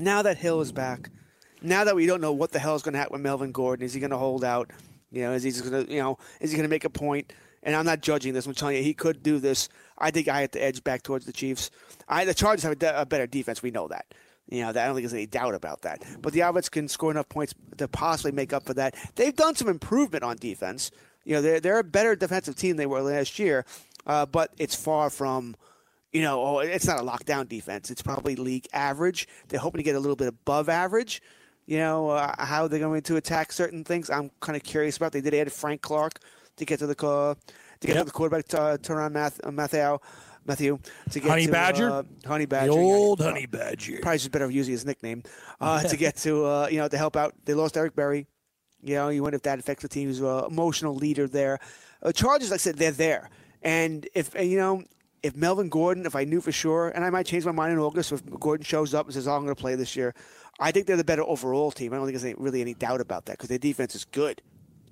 now that Hill is back, now that we don't know what the hell is going to happen with Melvin Gordon, is he going to hold out? You know, is he going to, you know, is he going to make a point? And I'm not judging this. I'm telling you, he could do this. I think I had to edge back towards the Chiefs. I, the Chargers have a, de- a better defense. We know that. You know, that, I don't think there's any doubt about that. But the Alberts can score enough points to possibly make up for that. They've done some improvement on defense. You know, they're, they're a better defensive team than they were last year, uh, but it's far from you know, oh, it's not a lockdown defense. It's probably league average. They're hoping to get a little bit above average. You know, uh, how they're going to attack certain things. I'm kind of curious about. They did add Frank Clark to get to the uh, to get Yep. to the quarterback, uh, Teron Math, uh, Mathieu, Mathieu, to get Honey to, Badger? uh, Honey Badger, The old honey badger. Probably just better using his nickname uh, to get to uh, you know to help out. They lost Eric Berry. You know, you wonder if that affects the team's uh, emotional leader there. Uh, Chargers, like I said, they're there, and if uh, you know if Melvin Gordon, if I knew for sure, and I might change my mind in August if Gordon shows up and says, "Oh, I'm going to play this year," I think they're the better overall team. I don't think there's any, really any doubt about that because their defense is good.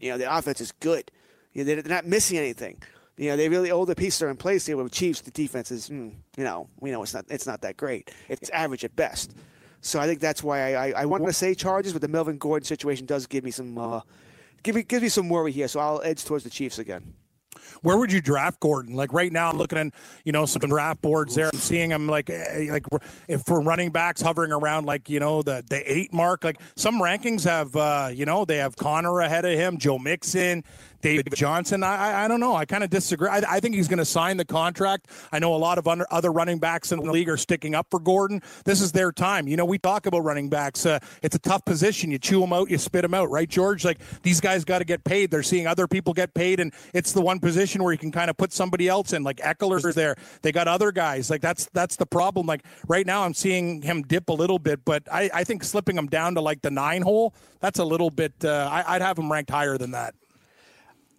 You know, their offense is good. You know, they're, not missing anything. You know, they really all the pieces are in place here. With Chiefs, the defense is, mm, you know, we know it's not it's not that great. It's average at best. So I think that's why I, I, I wanted to say Chargers, but the Melvin Gordon situation does give me some uh, give me give me some worry here. So I'll edge towards the Chiefs again. Where would you draft Gordon? Like right now, I'm looking at you know some draft boards there. I'm seeing him like eh, like if for running backs hovering around like you know the the eight mark. Like some rankings have uh, you know they have Conner ahead of him, Joe Mixon, David Johnson. I I, don't know. I kind of disagree. I, I think he's going to sign the contract. I know a lot of under, other running backs in the league are sticking up for Gordon. This is their time. You know we talk about running backs. Uh, it's a tough position. You chew them out, you spit them out, right, George? Like these guys got to get paid. They're seeing other people get paid, and it's the one position where you can kind of put somebody else in. Like Ekeler's there. They got other guys. Like that's that's the problem. Like right now, I'm seeing him dip a little bit, but I, I think slipping him down to like the nine hole, that's a little bit. Uh, I, I'd have him ranked higher than that.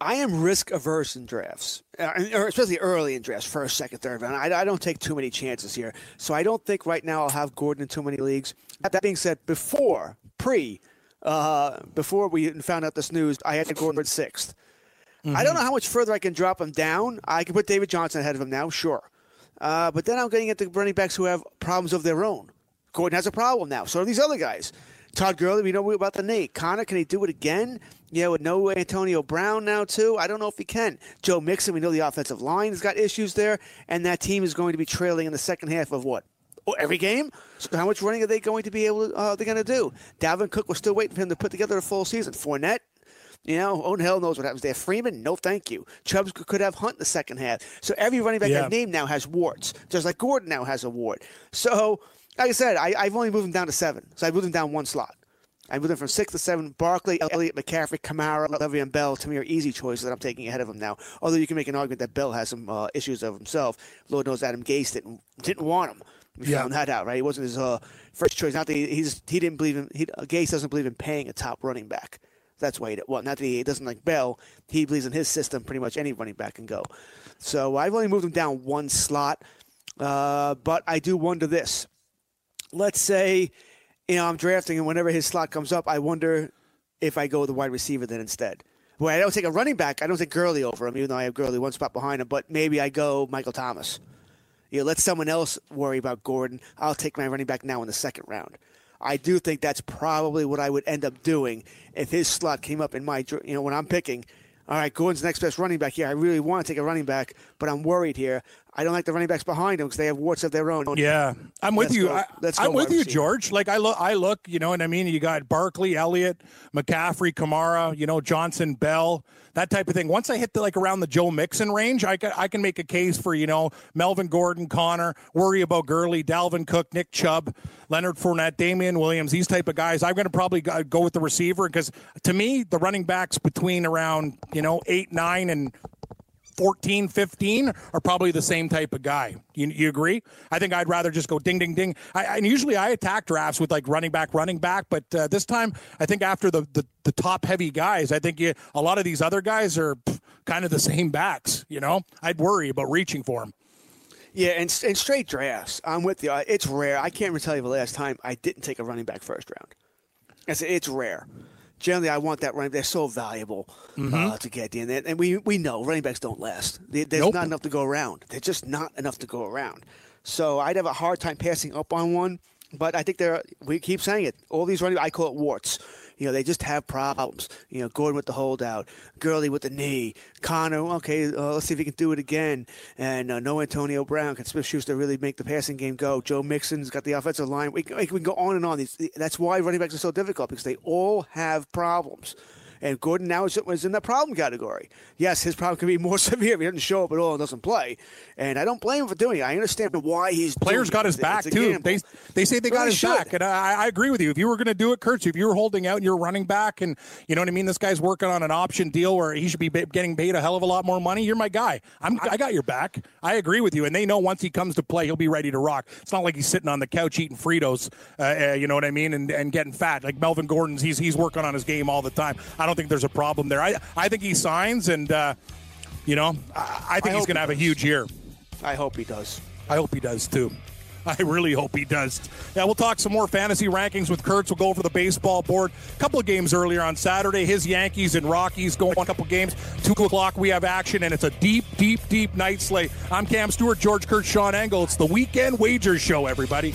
I am risk averse in drafts, uh, or especially early in drafts, first, second, third round. I, I don't take too many chances here, so I don't think right now I'll have Gordon in too many leagues. That being said, before pre, uh, before we found out this news, I had to Gordon at 6th I don't know how much further I can drop him down. I can put David Johnson ahead of him now, sure, uh, but then I'm getting at the running backs who have problems of their own. Gordon has a problem now. So are these other guys. Todd Gurley, we know about the knee. Conner, can he do it again? Yeah, with no Antonio Brown now too. I don't know if he can. Joe Mixon, we know the offensive line has got issues there, and that team is going to be trailing in the second half of what? Oh, every game. So how much running are they going to be able? To, uh, they're going to do. Dalvin Cook, we're still waiting for him to put together a full season. Fournette, you know, oh hell knows what happens there. Freeman, no thank you. Chubbs could have Hunt in the second half. So every running back Yeah. I've named now has warts, just like Gordon now has a wart. So, like I said, I, I've only moved him down to seven. So I moved him down one slot. I moved him from six to seven. Barkley, Elliott, McCaffrey, Kamara, Le'Veon Bell, to me are easy choices that I'm taking ahead of him now. Although you can make an argument that Bell has some uh, issues of himself. Lord knows Adam Gase didn't didn't want him. We Yeah. found that out, right? He wasn't his uh, first choice. Not that he, he's he didn't believe in he, uh, Gase doesn't believe in paying a top running back. That's why he did. Well, not that he doesn't like Bell. He believes in his system. Pretty much any running back can go. So I've only moved him down one slot, uh, but I do wonder this. Let's say, you know, I'm drafting, and whenever his slot comes up, I wonder if I go with the wide receiver then instead. Well, I don't take a running back. I don't take Gurley over him, even though I have Gurley one spot behind him. But maybe I go Michael Thomas. You know, let someone else worry about Gordon. I'll take my running back now in the second round. I do think that's probably what I would end up doing if his slot came up in my, you know, when I'm picking. All right, Gordon's next best running back here. I really want to take a running back, but I'm worried here. I don't like the running backs behind them because they have warts of their own. Yeah, I'm with Let's you. go- I, let's I'm with you. George. Like I look, I look. You know what I mean? You got Barkley, Elliott, McCaffrey, Kamara. You know Johnson, Bell, that type of thing. Once I hit the like around the Joe Mixon range, I can I can make a case for you know Melvin Gordon, Conner. Worry about Gurley, Dalvin Cook, Nick Chubb, Leonard Fournette, Damien Williams. These type of guys. I'm going to probably go go with the receiver because to me the running backs between around you know eight, nine, and 14, 15 are probably the same type of guy. You, you agree? I think I'd rather just go ding, ding, ding. I, and usually I attack drafts with like running back, running back. But uh, this time, I think after the, the, the top heavy guys, I think you, a lot of these other guys are pff, kind of the same backs. You know, I'd worry about reaching for them. Yeah, and, and straight drafts. I'm with you. It's rare. I can't even tell you the last time I didn't take a running back first round. I said it's rare. Generally, I want that running. They're so valuable uh, to get in, and and we we know running backs don't last. There's Nope. not enough to go around. They're just not enough to go around. So I'd have a hard time passing up on one. But I think there. We keep saying it. All these running, I call it warts. You know, they just have problems. You know, Gordon with the holdout, Gurley with the knee, Conner. Okay, uh, let's see if he can do it again. And uh, no Antonio Brown. Can Smith Schuster really make the passing game go? Joe Mixon's got the offensive line. We, we can go on and on. That's why running backs are so difficult because they all have problems. And Gordon now is, is in the problem category. Yes, his problem can be more severe if he doesn't show up at all and doesn't play. And I don't blame him for doing it. I understand why he's players got his it. back too. gamble. They they say they Well, got they his should. back, and I, I agree with you. If you were going to do it, Kurtz, if you were holding out and you're running back, and you know what I mean, this guy's working on an option deal where he should be getting paid a hell of a lot more money. You're my guy. I'm I got your back. I agree with you, and they know once he comes to play, he'll be ready to rock. It's not like he's sitting on the couch eating Fritos, uh, uh, you know what I mean, and, and getting fat like Melvin Gordon's. He's he's working on his game all the time. I don't think there's a problem there. I I think he signs, and uh, you know, I, I think I he's going to he have a huge year. I hope he does. I hope he does too. I really hope he does. Yeah, we'll talk some more fantasy rankings with Kurtz. We'll go over the baseball board. A couple of games earlier on Saturday. His Yankees and Rockies going on a couple games. Two o'clock we have action, and it's a deep, deep, deep night slate. I'm Cam Stewart, George Kurtz, Sean Engel. It's the Weekend Wagers Show, everybody.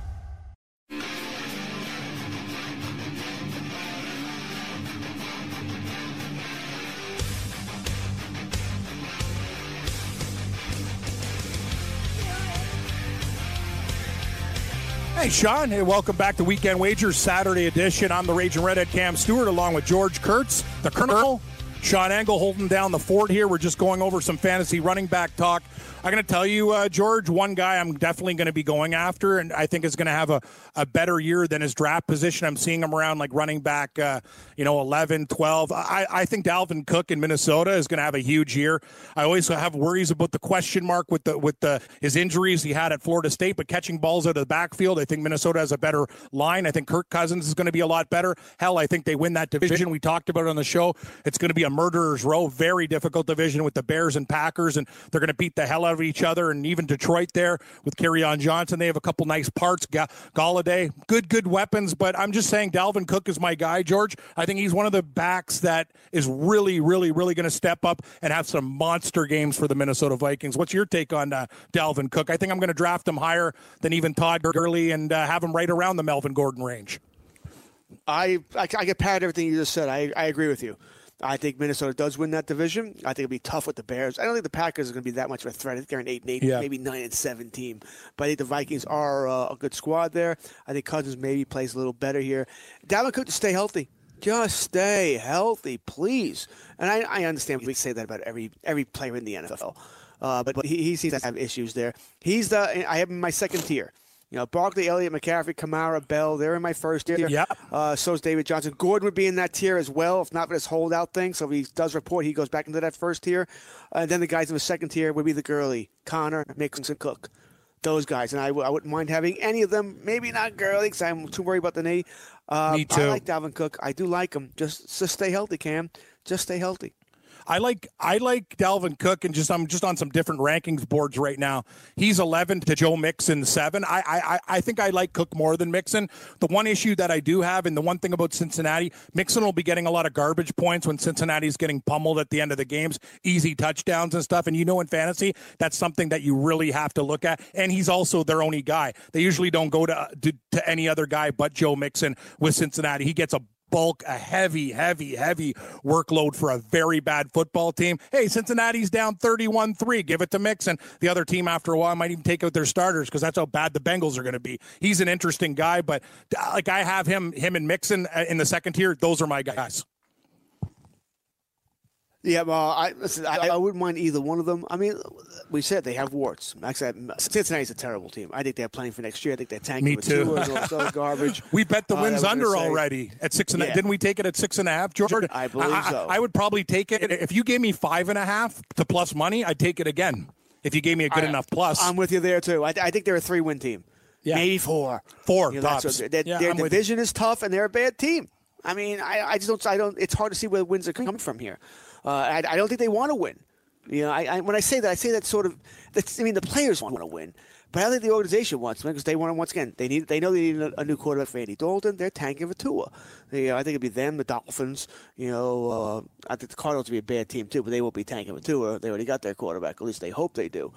Hey, Sean. Hey, welcome back to Weekend Wagers Saturday edition. I'm the Raging Redhead Cam Stewart along with George Kurtz, the Colonel. Sean Engel holding down the fort here. We're just going over some fantasy running back talk. I'm going to tell you, uh, George, one guy I'm definitely going to be going after, and I think is going to have a, a better year than his draft position. I'm seeing him around like running back, uh, you know, 11, 12. I, I think Dalvin Cook in Minnesota is going to have a huge year. I always have worries about the question mark with the with the his injuries he had at Florida State, but catching balls out of the backfield, I think Minnesota has a better line. I think Kirk Cousins is going to be a lot better. Hell, I think they win that division. We talked about it on the show. It's going to be a murderer's row, very difficult division with the Bears and Packers, and they're going to beat the hell out of each other. And even Detroit there with on Johnson, they have a couple nice parts. Ga- Golladay, good, good weapons. But I'm just saying, Dalvin Cook is my guy, George. I think he's one of the backs that is really, really, really going to step up and have some monster games for the Minnesota Vikings. What's your take on uh, Dalvin Cook? I think I'm going to draft him higher than even Todd Gurley and uh, have him right around the Melvin Gordon range. I, I, I get pat everything you just said. I, I agree with you. I think Minnesota does win that division. I think it'll be tough with the Bears. I don't think the Packers are going to be that much of a threat. I think they're an eight and eight, Yeah. maybe nine and seven team. But I think the Vikings are uh, a good squad there. I think Cousins maybe plays a little better here. Dalvin Cook to stay healthy. Just stay healthy, please. And I, I understand we say that about every every player in the NFL. Uh, but, but he, he seems to have issues there. He's the I have my second tier. You know, Barkley, Elliott, McCaffrey, Kamara, Bell, they're in my first tier. Yep. Uh, so is David Johnson. Gordon would be in that tier as well, if not for this holdout thing. So if he does report, he goes back into that first tier. And then the guys in the second tier would be the Gurley, Conner, Mixon, Cook. Those guys. And I w- I wouldn't mind having any of them. Maybe not Gurley because I'm too worried about the knee. Uh, Me too. I like Dalvin Cook. I do like him. Just, just stay healthy, Cam. Just stay healthy. I like I like Dalvin Cook, and just I'm just on some different rankings boards right now. He's 11 to Joe Mixon seven. I I I think I like Cook more than Mixon. The one issue that I do have, and the one thing about Cincinnati, Mixon will be getting a lot of garbage points when Cincinnati's getting pummeled at the end of the games, easy touchdowns and stuff. And you know, in fantasy, that's something that you really have to look at. And he's also their only guy. They usually don't go to to, to any other guy but Joe Mixon with Cincinnati. He gets a bulk, a heavy, heavy, heavy workload for a very bad football team. Hey, Cincinnati's down 31 3. Give it to Mixon. The other team, after a while, might even take out their starters because that's how bad the Bengals are going to be. He's an interesting guy, but uh, like I have him, him and Mixon uh, in the second tier. Those are my guys. Yeah, well, I listen. I, I wouldn't mind either one of them. I mean, we said they have warts. Actually, Cincinnati's a terrible team. I think they're playing for next year. I think they're tanking Me with too. Tua and all this other garbage. We bet the Uh, wins that under already at six and a Didn't we take it at six and a half, George? I believe so. I, would probably take it if you gave me five and a half to plus money. I'd take it again. If you gave me a good I- enough plus, I'm with you there too. I, I think they're a three-win team. Yeah. Maybe four. Four, You know, tops. their Yeah, their division is tough, and they're a bad team. I mean, I, I just don't. I don't. It's hard to see where the wins are coming from here. Uh, I, I don't think they want to win. You know, I, I, when I say that, I say that sort of. That's, I mean, the players want to win, But I think the organization wants him because they want him once again. They need they know they need a, a new quarterback for Andy Dalton. They're tanking for Tua. They, uh, I think it'd be them, the Dolphins. You know, uh, I think the Cardinals would be a bad team too, but they won't be tanking for Tua. They already got their quarterback. At least they hope they do.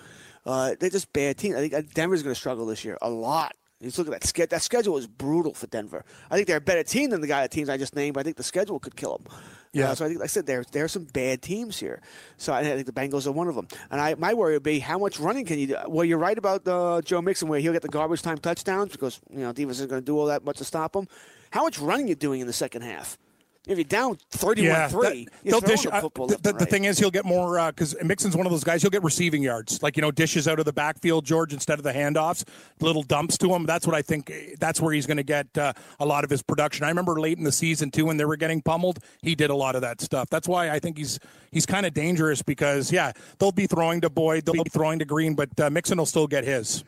Uh, they're just bad team. I think uh, Denver's going to struggle this year a lot. Just look at that schedule. That schedule is brutal for Denver. I think they're a better team than the guy teams I just named. But I think the schedule could kill them. Yeah. Uh, so I think, like I said, there there are some bad teams here. So I think the Bengals are one of them. And I my worry would be how much running can you do? Well, you're right about uh, Joe Mixon, where he'll get the garbage time touchdowns because you know defense isn't going to do all that much to stop him. How much running you doing in the second half? If you're down 31 Yeah, 3, that- they'll throwing dish. the uh, football the, the, and the right. thing is, he'll get more because Mixon's one of those guys. He'll get receiving yards, like you know, dishes out of the backfield, George, instead of the handoffs, little dumps to him. That's what I think. That's where he's going to get uh, a lot of his production. I remember late in the season too, when they were getting pummeled, he did a lot of that stuff. That's why I think he's he's kind of dangerous because yeah, they'll be throwing to Boyd, they'll be throwing to Green, but uh, Mixon will still get his.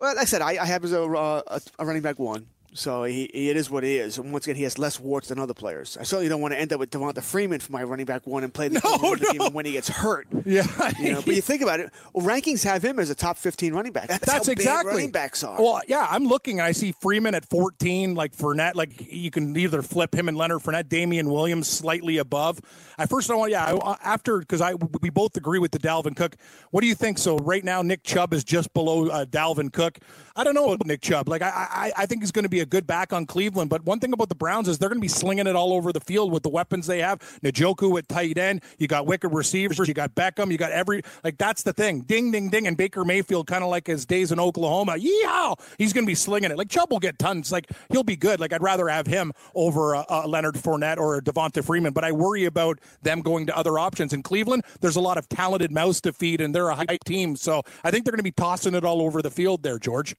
Well, like I said, I, I have as a, uh, a, a running back one. So he, he- it is what it is. And once again, he has less warts than other players. I certainly don't want to end up with Devonta Freeman for my running back one and play the No, game when he gets hurt. Yeah, You know, but you think about it, well, rankings have him as a top 15 running back. That's, That's exactly running backs are. Well, yeah, I'm looking. I see Freeman at 14, like Fournette. Like you can either flip him and Leonard Fournette, Damien Williams slightly above. I first I want, yeah, I, after because I we both agree with the Dalvin Cook. What do you think? So right now, Nick Chubb is just below uh, Dalvin Cook. I don't know about Nick Chubb. Like I, I, I think he's going to be a good back on Cleveland. But one thing about the Browns is they're going to be slinging it all over the field with the weapons they have. Njoku at tight end. You got wicked receivers. You got Beckham. You got every like that's the thing. Ding, ding, ding. And Baker Mayfield, kind of like his days in Oklahoma. Yeehaw! He's going to be slinging it. Like Chubb will get tons. Like he'll be good. Like I'd rather have him over uh, uh, Leonard Fournette or Devonta Freeman. But I worry about them going to other options in Cleveland. There's a lot of talented mouths to feed, and they're a high team. So I think they're going to be tossing it all over the field there, George.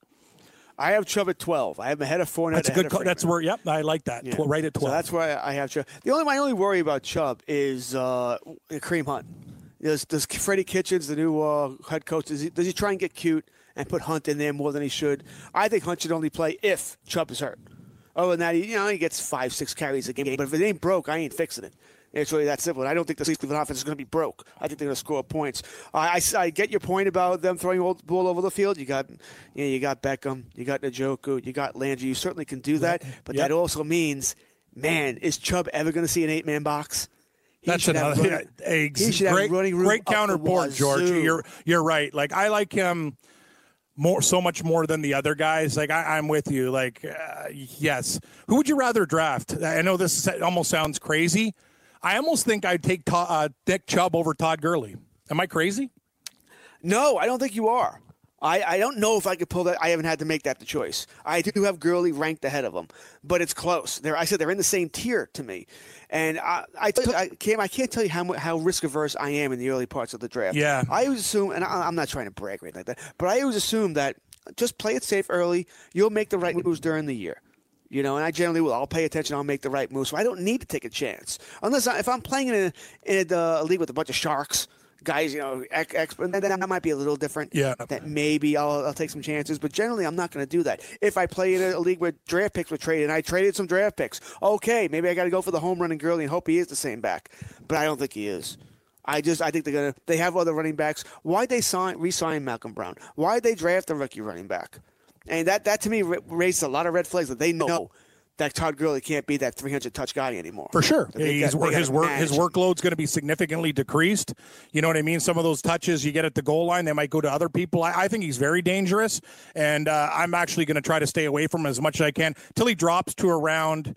I have Chubb at 12. I have him ahead of Fournette. That's a good. Call. That's where. Yep, I like that. Yeah. Right at So twelve. that's why I have Chubb. The only my only worry about Chubb is uh, Kareem Hunt. Does, does Freddie Kitchens, the new uh, head coach, does he, does he try and get cute and put Hunt in there more than he should? I think Hunt should only play if Chubb is hurt. Other than that, he, you know, he gets five, six carries a game. But if it ain't broke, I ain't fixing it. It's really that simple. And I don't think the Cleveland offense is going to be broke. I think they're going to score points. I, I, I get your point about them throwing the ball over the field. You got, you, know, you got Beckham, you got Njoku, you got Landry. You certainly can do that. But Yep. that also means, man, is Chubb ever going to see an eight man box? He That's another running- yeah, ex- he should have great, great counterpoint, George. You're you're right. Like I like him more, so much more than the other guys. Like I, I'm with you. Like uh, yes, who would you rather draft? I know this almost sounds crazy. I almost think I'd take Todd, uh, Dick Chubb over Todd Gurley. Am I crazy? No, I don't think you are. I, I don't know if I could pull that. I haven't had to make that the choice. I do have Gurley ranked ahead of him, but it's close. They're, I said they're in the same tier to me, and I I, took, I can't tell you how how risk averse I am in the early parts of the draft. Yeah. I always assume, and I, I'm not trying to brag or anything like that, but I always assume that just play it safe early. You'll make the right moves during the year. You know, and I generally will. I'll pay attention. I'll make the right moves. So I don't need to take a chance unless I, if I'm playing in a, in a, uh, league with a bunch of sharks, guys. You know, ex, ex, then that might be a little different. Yeah. That maybe I'll, I'll take some chances, but generally I'm not going to do that. If I play in a, a league where draft picks were traded, and I traded some draft picks, okay, maybe I got to go for the home run and Gurley and hope he is the same back. But I don't think he is. I just I think they're gonna they have other running backs. Why'd they sign re-sign Malcolm Brown? Why'd they draft a rookie running back? And that that to me ra- raised a lot of red flags that they know that Todd Gurley can't be that 300 touch guy anymore. For sure, they He's- got- his work his manage workload's going to be significantly decreased. You know what I mean? Some of those touches you get at the goal line, they might go to other people. I, I think he's very dangerous, and uh, I'm actually going to try to stay away from him as much as I can till he drops to around.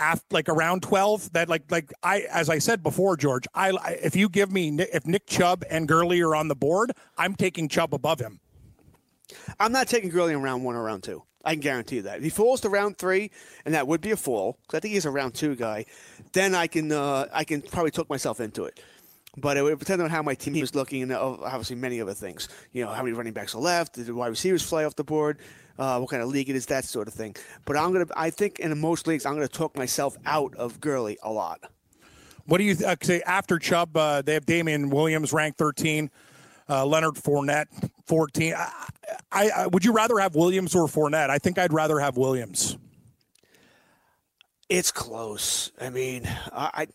After, like around 12 that like like i as i said before george i I- if you give me if nick chubb and Gurley are on the board i'm taking chubb above him I'm not taking Gurley in round one or round two. I can guarantee you that. If he falls to round three, and that would be a fall, because I think he's a round two guy, then I can uh, I can probably talk myself into it. But it would depend on how my team is looking, and uh, obviously many other things. You know, how many running backs are left? Did the wide receivers fly off the board? Uh, what kind of league it is? That sort of thing. But I'm gonna. I think in most leagues, I'm gonna talk myself out of Gurley a lot. What do you th- uh, say after Chubb? Uh, they have Damien Williams ranked 13, uh, Leonard Fournette 14. I, I, I would you rather have Williams or Fournette? I think I'd rather have Williams. It's close. I mean, I.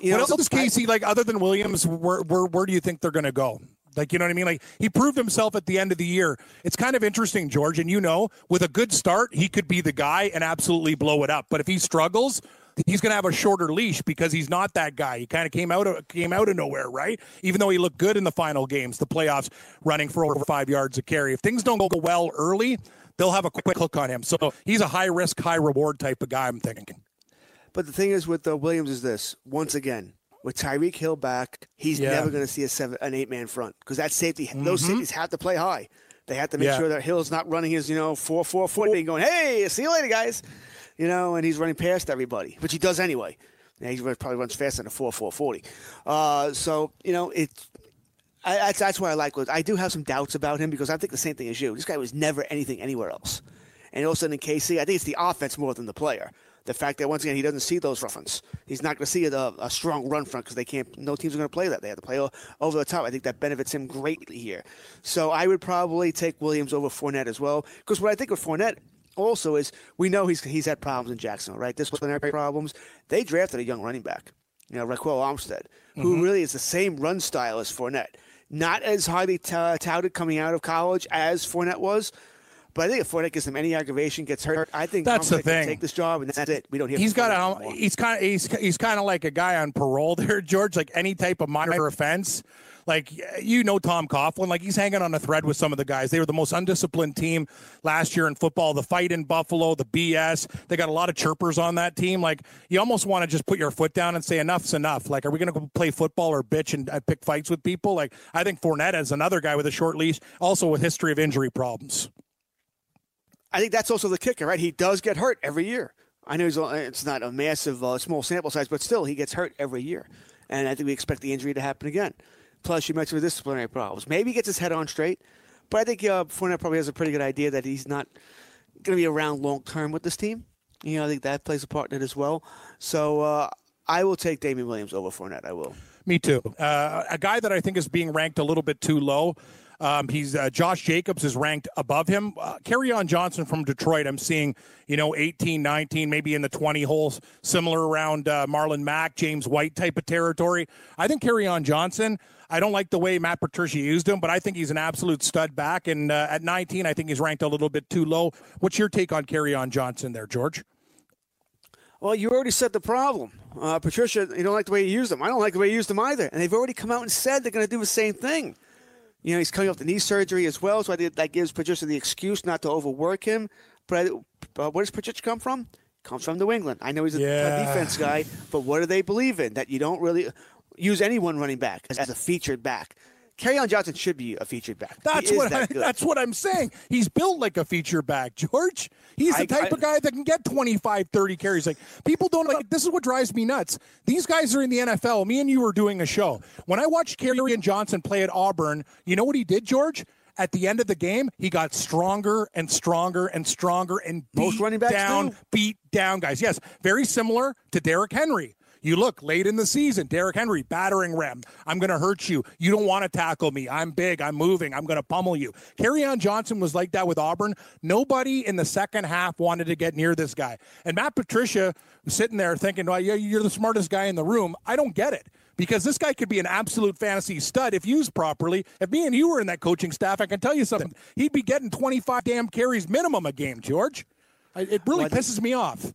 You what know, else does KC like other than Williams? Where where, where do you think they're going to go? Like, you know what I mean? Like, he proved himself at the end of the year. It's kind of interesting, George. And you know, with a good start, he could be the guy and absolutely blow it up. But if he struggles, he's going to have a shorter leash because he's not that guy. He kind of came out of came out of nowhere, right? Even though he looked good in the final games, the playoffs, running for over five yards a carry. If things don't go well early, they'll have a quick hook on him. So he's a high risk, high reward type of guy. I'm thinking. But the thing is with uh, Williams is this: once again, with Tyreek Hill back, he's Yeah. never going to see a seven, an eight man front because that safety, those safeties have to play high. They have to make Yeah. sure that Hill's not running his, you know, four four forty and going, "Hey, see you later, guys," you know, and he's running past everybody, which he does anyway. He probably runs faster than a four four forty. Uh, so you know, it's. I, that's, that's what I like. I do have some doubts about him because I think the same thing as you. This guy was never anything anywhere else, and all of a sudden in KC, I think it's the offense more than the player. The fact that once again he doesn't see those fronts. He's not going to see a, a strong run front because they can't. No teams are going to play that. They have to play over the top. I think that benefits him greatly here. So I would probably take Williams over Fournette as well. Because what I think with Fournette also is we know he's he's had problems in Jacksonville, right? Disciplinary problems. They drafted a young running back, you know, Ryquell Armstead, who mm-hmm. really is the same run style as Fournette. Not as highly t- touted coming out of college as Fournette was. But I think if Fournette gets him any aggravation, gets hurt, I think That's the Armstead can thing. take this job, and that's it. We don't hear. He's got a anymore. he's kind of he's he's kind of like a guy on parole there, George. Like any type of minor offense, like you know Tom Coughlin, like he's hanging on a thread with some of the guys. They were the most undisciplined team last year in football. The fight in Buffalo, the BS. They got a lot of chirpers on that team. Like you almost want to just put your foot down and say enough's enough. Like are we going to play football or bitch and pick fights with people? Like I think Fournette is another guy with a short leash, also with history of injury problems. I think that's also the kicker, right? He does get hurt every year. I know it's not a massive, uh, small sample size, but still, he gets hurt every year. And I think we expect the injury to happen again. Plus, you mentioned the disciplinary problems. Maybe he gets his head on straight, but I think uh, Fournette probably has a pretty good idea that he's not going to be around long term with this team. You know, I think that plays a part in it as well. So uh, I will take Damien Williams over Fournette. I will. Me too. Uh, a guy that I think is being ranked a little bit too low. Um, he's uh, Josh Jacobs is ranked above him. Uh, on Johnson from Detroit. I'm seeing you know 18, 19, maybe in the 20 holes, similar around uh, Marlon Mack, James White type of territory. I think Kerryon Johnson. I don't like the way Matt Patricia used him, but I think he's an absolute stud back. And uh, at 19, I think he's ranked a little bit too low. What's your take on Kerryon Johnson there, George? Well, you already said the problem. Uh, Patricia, you don't like the way he used them. I don't like the way he used them either. And they've already come out and said they're going to do the same thing. You know, he's coming off the knee surgery as well, so I think that gives Patricia the excuse not to overwork him. But uh, where does Patricia come from? Comes from New England. I know he's a, a defense guy, but what do they believe in? That you don't really use anyone running back as, as a featured back. on Johnson should be a featured back. That's what that I, that's what I'm saying. He's built like a feature back, George. He's the I- type I- of guy that can get 25, 30 carries. Like people don't like this is what drives me nuts. These guys are in the NFL. Me and you were doing a show. When I watched Kerryon Johnson play at Auburn, you know what he did, George? At the end of the game, he got stronger and stronger and stronger and beat Most running backs down, do. beat down guys. Yes, very similar to Derrick Henry. You look late in the season, Derrick Henry, battering ram. I'm going to hurt you. You don't want to tackle me. I'm big. I'm moving. I'm going to pummel you. Kerryon Johnson was like that with Auburn. Nobody in the second half wanted to get near this guy. And Matt Patricia was sitting there thinking, well, yeah, you're the smartest guy in the room. I don't get it because this guy could be an absolute fantasy stud if used properly. If me and you were in that coaching staff, I can tell you something. He'd be getting 25 damn carries minimum a game, George. It really Well, pisses me off.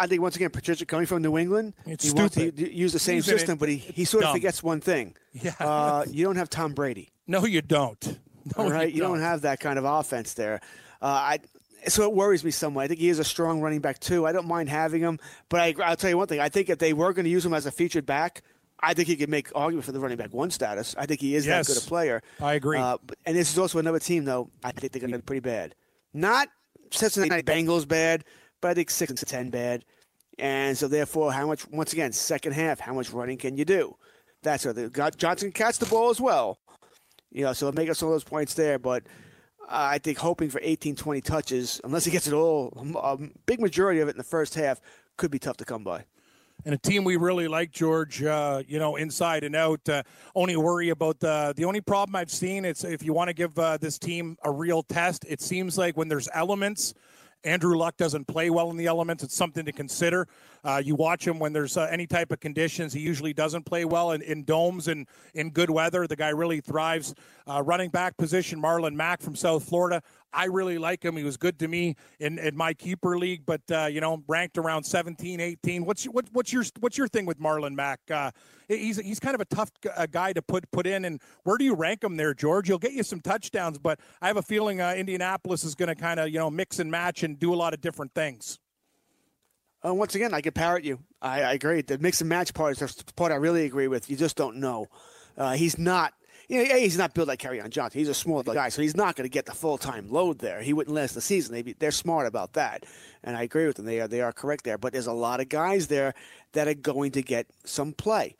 I think once again, Patricia coming from New England, It's he wants to use the same system, but he, he sort of forgets one thing. Yeah. Uh, you don't have Tom Brady. No, you don't. No, right, you don't have that kind of offense there. Uh, I so it worries me somewhat. I think he is a strong running back too. I don't mind having him, but I, I'll tell you one thing. I think if they were going to use him as a featured back, I think he could make argument for the running back one status. I think he is Yes. that good a player. I agree. Uh, but, and this is also another team though. I think they're going to be pretty bad. Not Cincinnati Bengals bad, but I think six to ten bad. And so therefore, how much? Once again, second half, how much running can you do? That's what got. Johnson catch the ball as well. You know, so it'll make us all those points there. But I think hoping for 18, 20 touches, unless he gets it all, a big majority of it in the first half, could be tough to come by. and a team we really like, George. Uh, you know, inside and out. Uh, only worry about the the only problem I've seen. It's if you want to give uh, this team a real test. It seems like when there's elements Andrew Luck doesn't play well in the elements. It's something to consider. Uh, you watch him when there's uh, any type of conditions. He usually doesn't play well in, in domes and in good weather. The guy really thrives. Uh, running back position, Marlon Mack from South Florida. I really like him. He was good to me in, in my keeper league, but uh, you know, ranked around 17, 18. What's what, what's your what's your thing with Marlon Mack? Uh, he's he's kind of a tough guy to put put in. And where do you rank him there, George? He'll get you some touchdowns, but I have a feeling uh, Indianapolis is going to kind of you know mix and match and do a lot of different things. Uh, once again, I can parrot you. I, I, agree. The mix and match part is the part I really agree with. You just don't know. Uh, he's not. You know, he's not built like Kerryon Johnson. He's a small guy, so he's not going to get the full time load there. He wouldn't last the season. They be, they're smart about that, and I agree with them. They are they are correct there. But there's a lot of guys there that are going to get some play.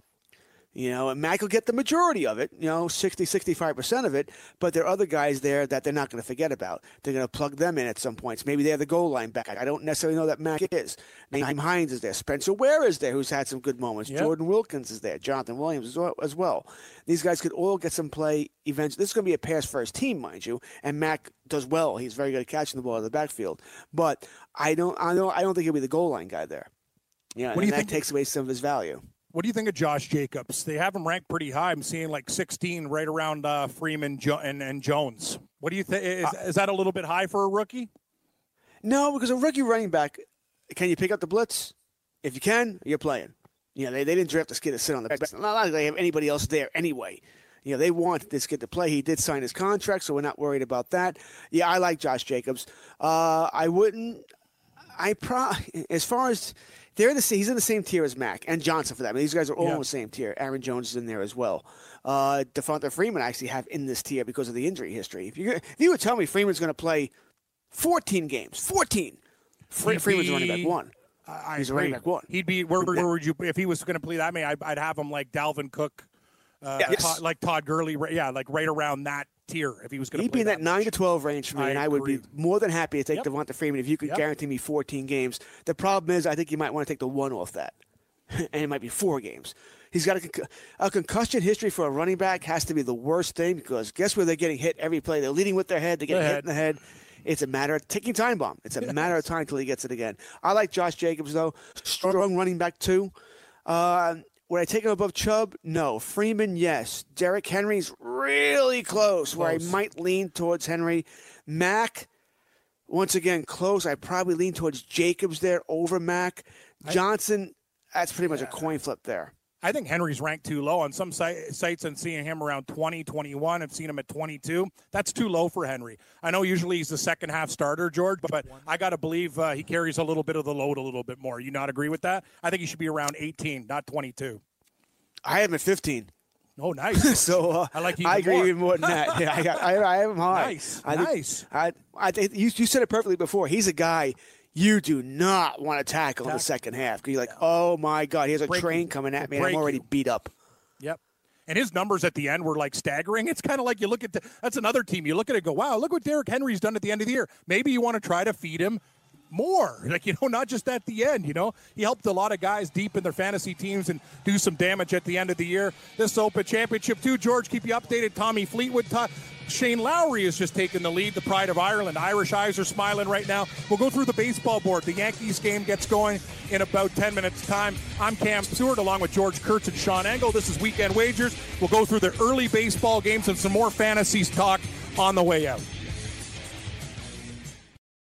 You know, and Mack will get the majority of it, you know, 60, 65% of it, but there are other guys there that they're not going to forget about. They're going to plug them in at some points. Maybe they're the goal line back. I don't necessarily know that Mack is. Nyheim Hines is there. Spencer Ware is there, who's had some good moments. Yep. Jordan Wilkins is there. Jonathan Williams as well. These guys could all get some play eventually. This is going to be a pass first team, mind you, and Mack does well. He's very good at catching the ball in the backfield. But I don't, I don't, I don't think he'll be the goal line guy there. Yeah, what do you that think? takes away some of his value. What do you think of Josh Jacobs? They have him ranked pretty high. I'm seeing like 16 right around uh, Freeman jo- and, and Jones. What do you think? Is, is that a little bit high for a rookie? No, because a rookie running back, can you pick up the blitz? If you can, you're playing. You know, they, they didn't draft this kid to sit on the bench. Not like they have anybody else there anyway. You know, they want this kid to play. He did sign his contract, so we're not worried about that. Yeah, I like Josh Jacobs. Uh, I wouldn't. I pro as far as they're the he's in the same tier as Mack and Johnson for that. I mean, these guys are all yeah. in the same tier. Aaron Jones is in there as well. Uh, Freeman I actually have in this tier because of the injury history. If you if you would tell me Freeman's going to play 14 games, 14, Fre- Freeman's be, running back one. I, He's agree. running back one. He'd be where, where would you if he was going to play that? I mean, I'd, I'd have him like Dalvin Cook, uh, yes. Todd, like Todd Gurley. Yeah, like right around that tier if he was going to. He'd be in that, that nine to twelve range for me, I and I would be more than happy to take yep. Devonta Freeman if you could yep. guarantee me 14 games. The problem is, I think you might want to take the one off that, and it might be four games. He's got a, a, concussion history for a running back has to be the worst thing because guess where they're getting hit every play? They're leading with their head. They're getting hit in the head. It's a matter of ticking time bomb. It's a yes. matter of time until he gets it again. I like Josh Jacobs though, strong running back too. Uh, would I take him above Chubb? No. Freeman, yes. Derrick Henry's really close, close, where I might lean towards Henry. Mack, once again, close. I probably lean towards Jacobs there over Mack. Johnson, that's pretty much yeah. a coin flip there. I think Henry's ranked too low on some sites and seeing him around 20, 21. I've seen him at 22. That's too low for Henry. I know usually he's the second half starter, George, but I got to believe uh, he carries a little bit of the load a little bit more. You not agree with that? I think he should be around 18, not 22. I have him at 15. Oh, nice. so uh, I like. I agree more. even more than that. Yeah, I, I, I have him high. Nice, I think, nice. I, I think you, you said it perfectly before. He's a guy you do not want to tackle in the second half because you're like, oh my god, he has a break, train coming at me, and I'm already you. beat up. Yep. And his numbers at the end were like staggering. It's kind of like you look at the, that's another team. You look at it, go, wow, look what Derrick Henry's done at the end of the year. Maybe you want to try to feed him more. Like, you know, not just at the end, you know. He helped a lot of guys deep in their fantasy teams and do some damage at the end of the year. This Open Championship, too. George, keep you updated. Tommy Fleetwood, Shane Lowry has just taken the lead, the pride of Ireland. Irish eyes are smiling right now. We'll go through the baseball board. The Yankees game gets going in about 10 minutes' time. I'm Cam Stewart along with George Kurtz and Sean Engel. This is Weekend Wagers. We'll go through the early baseball games and some more fantasies talk on the way out.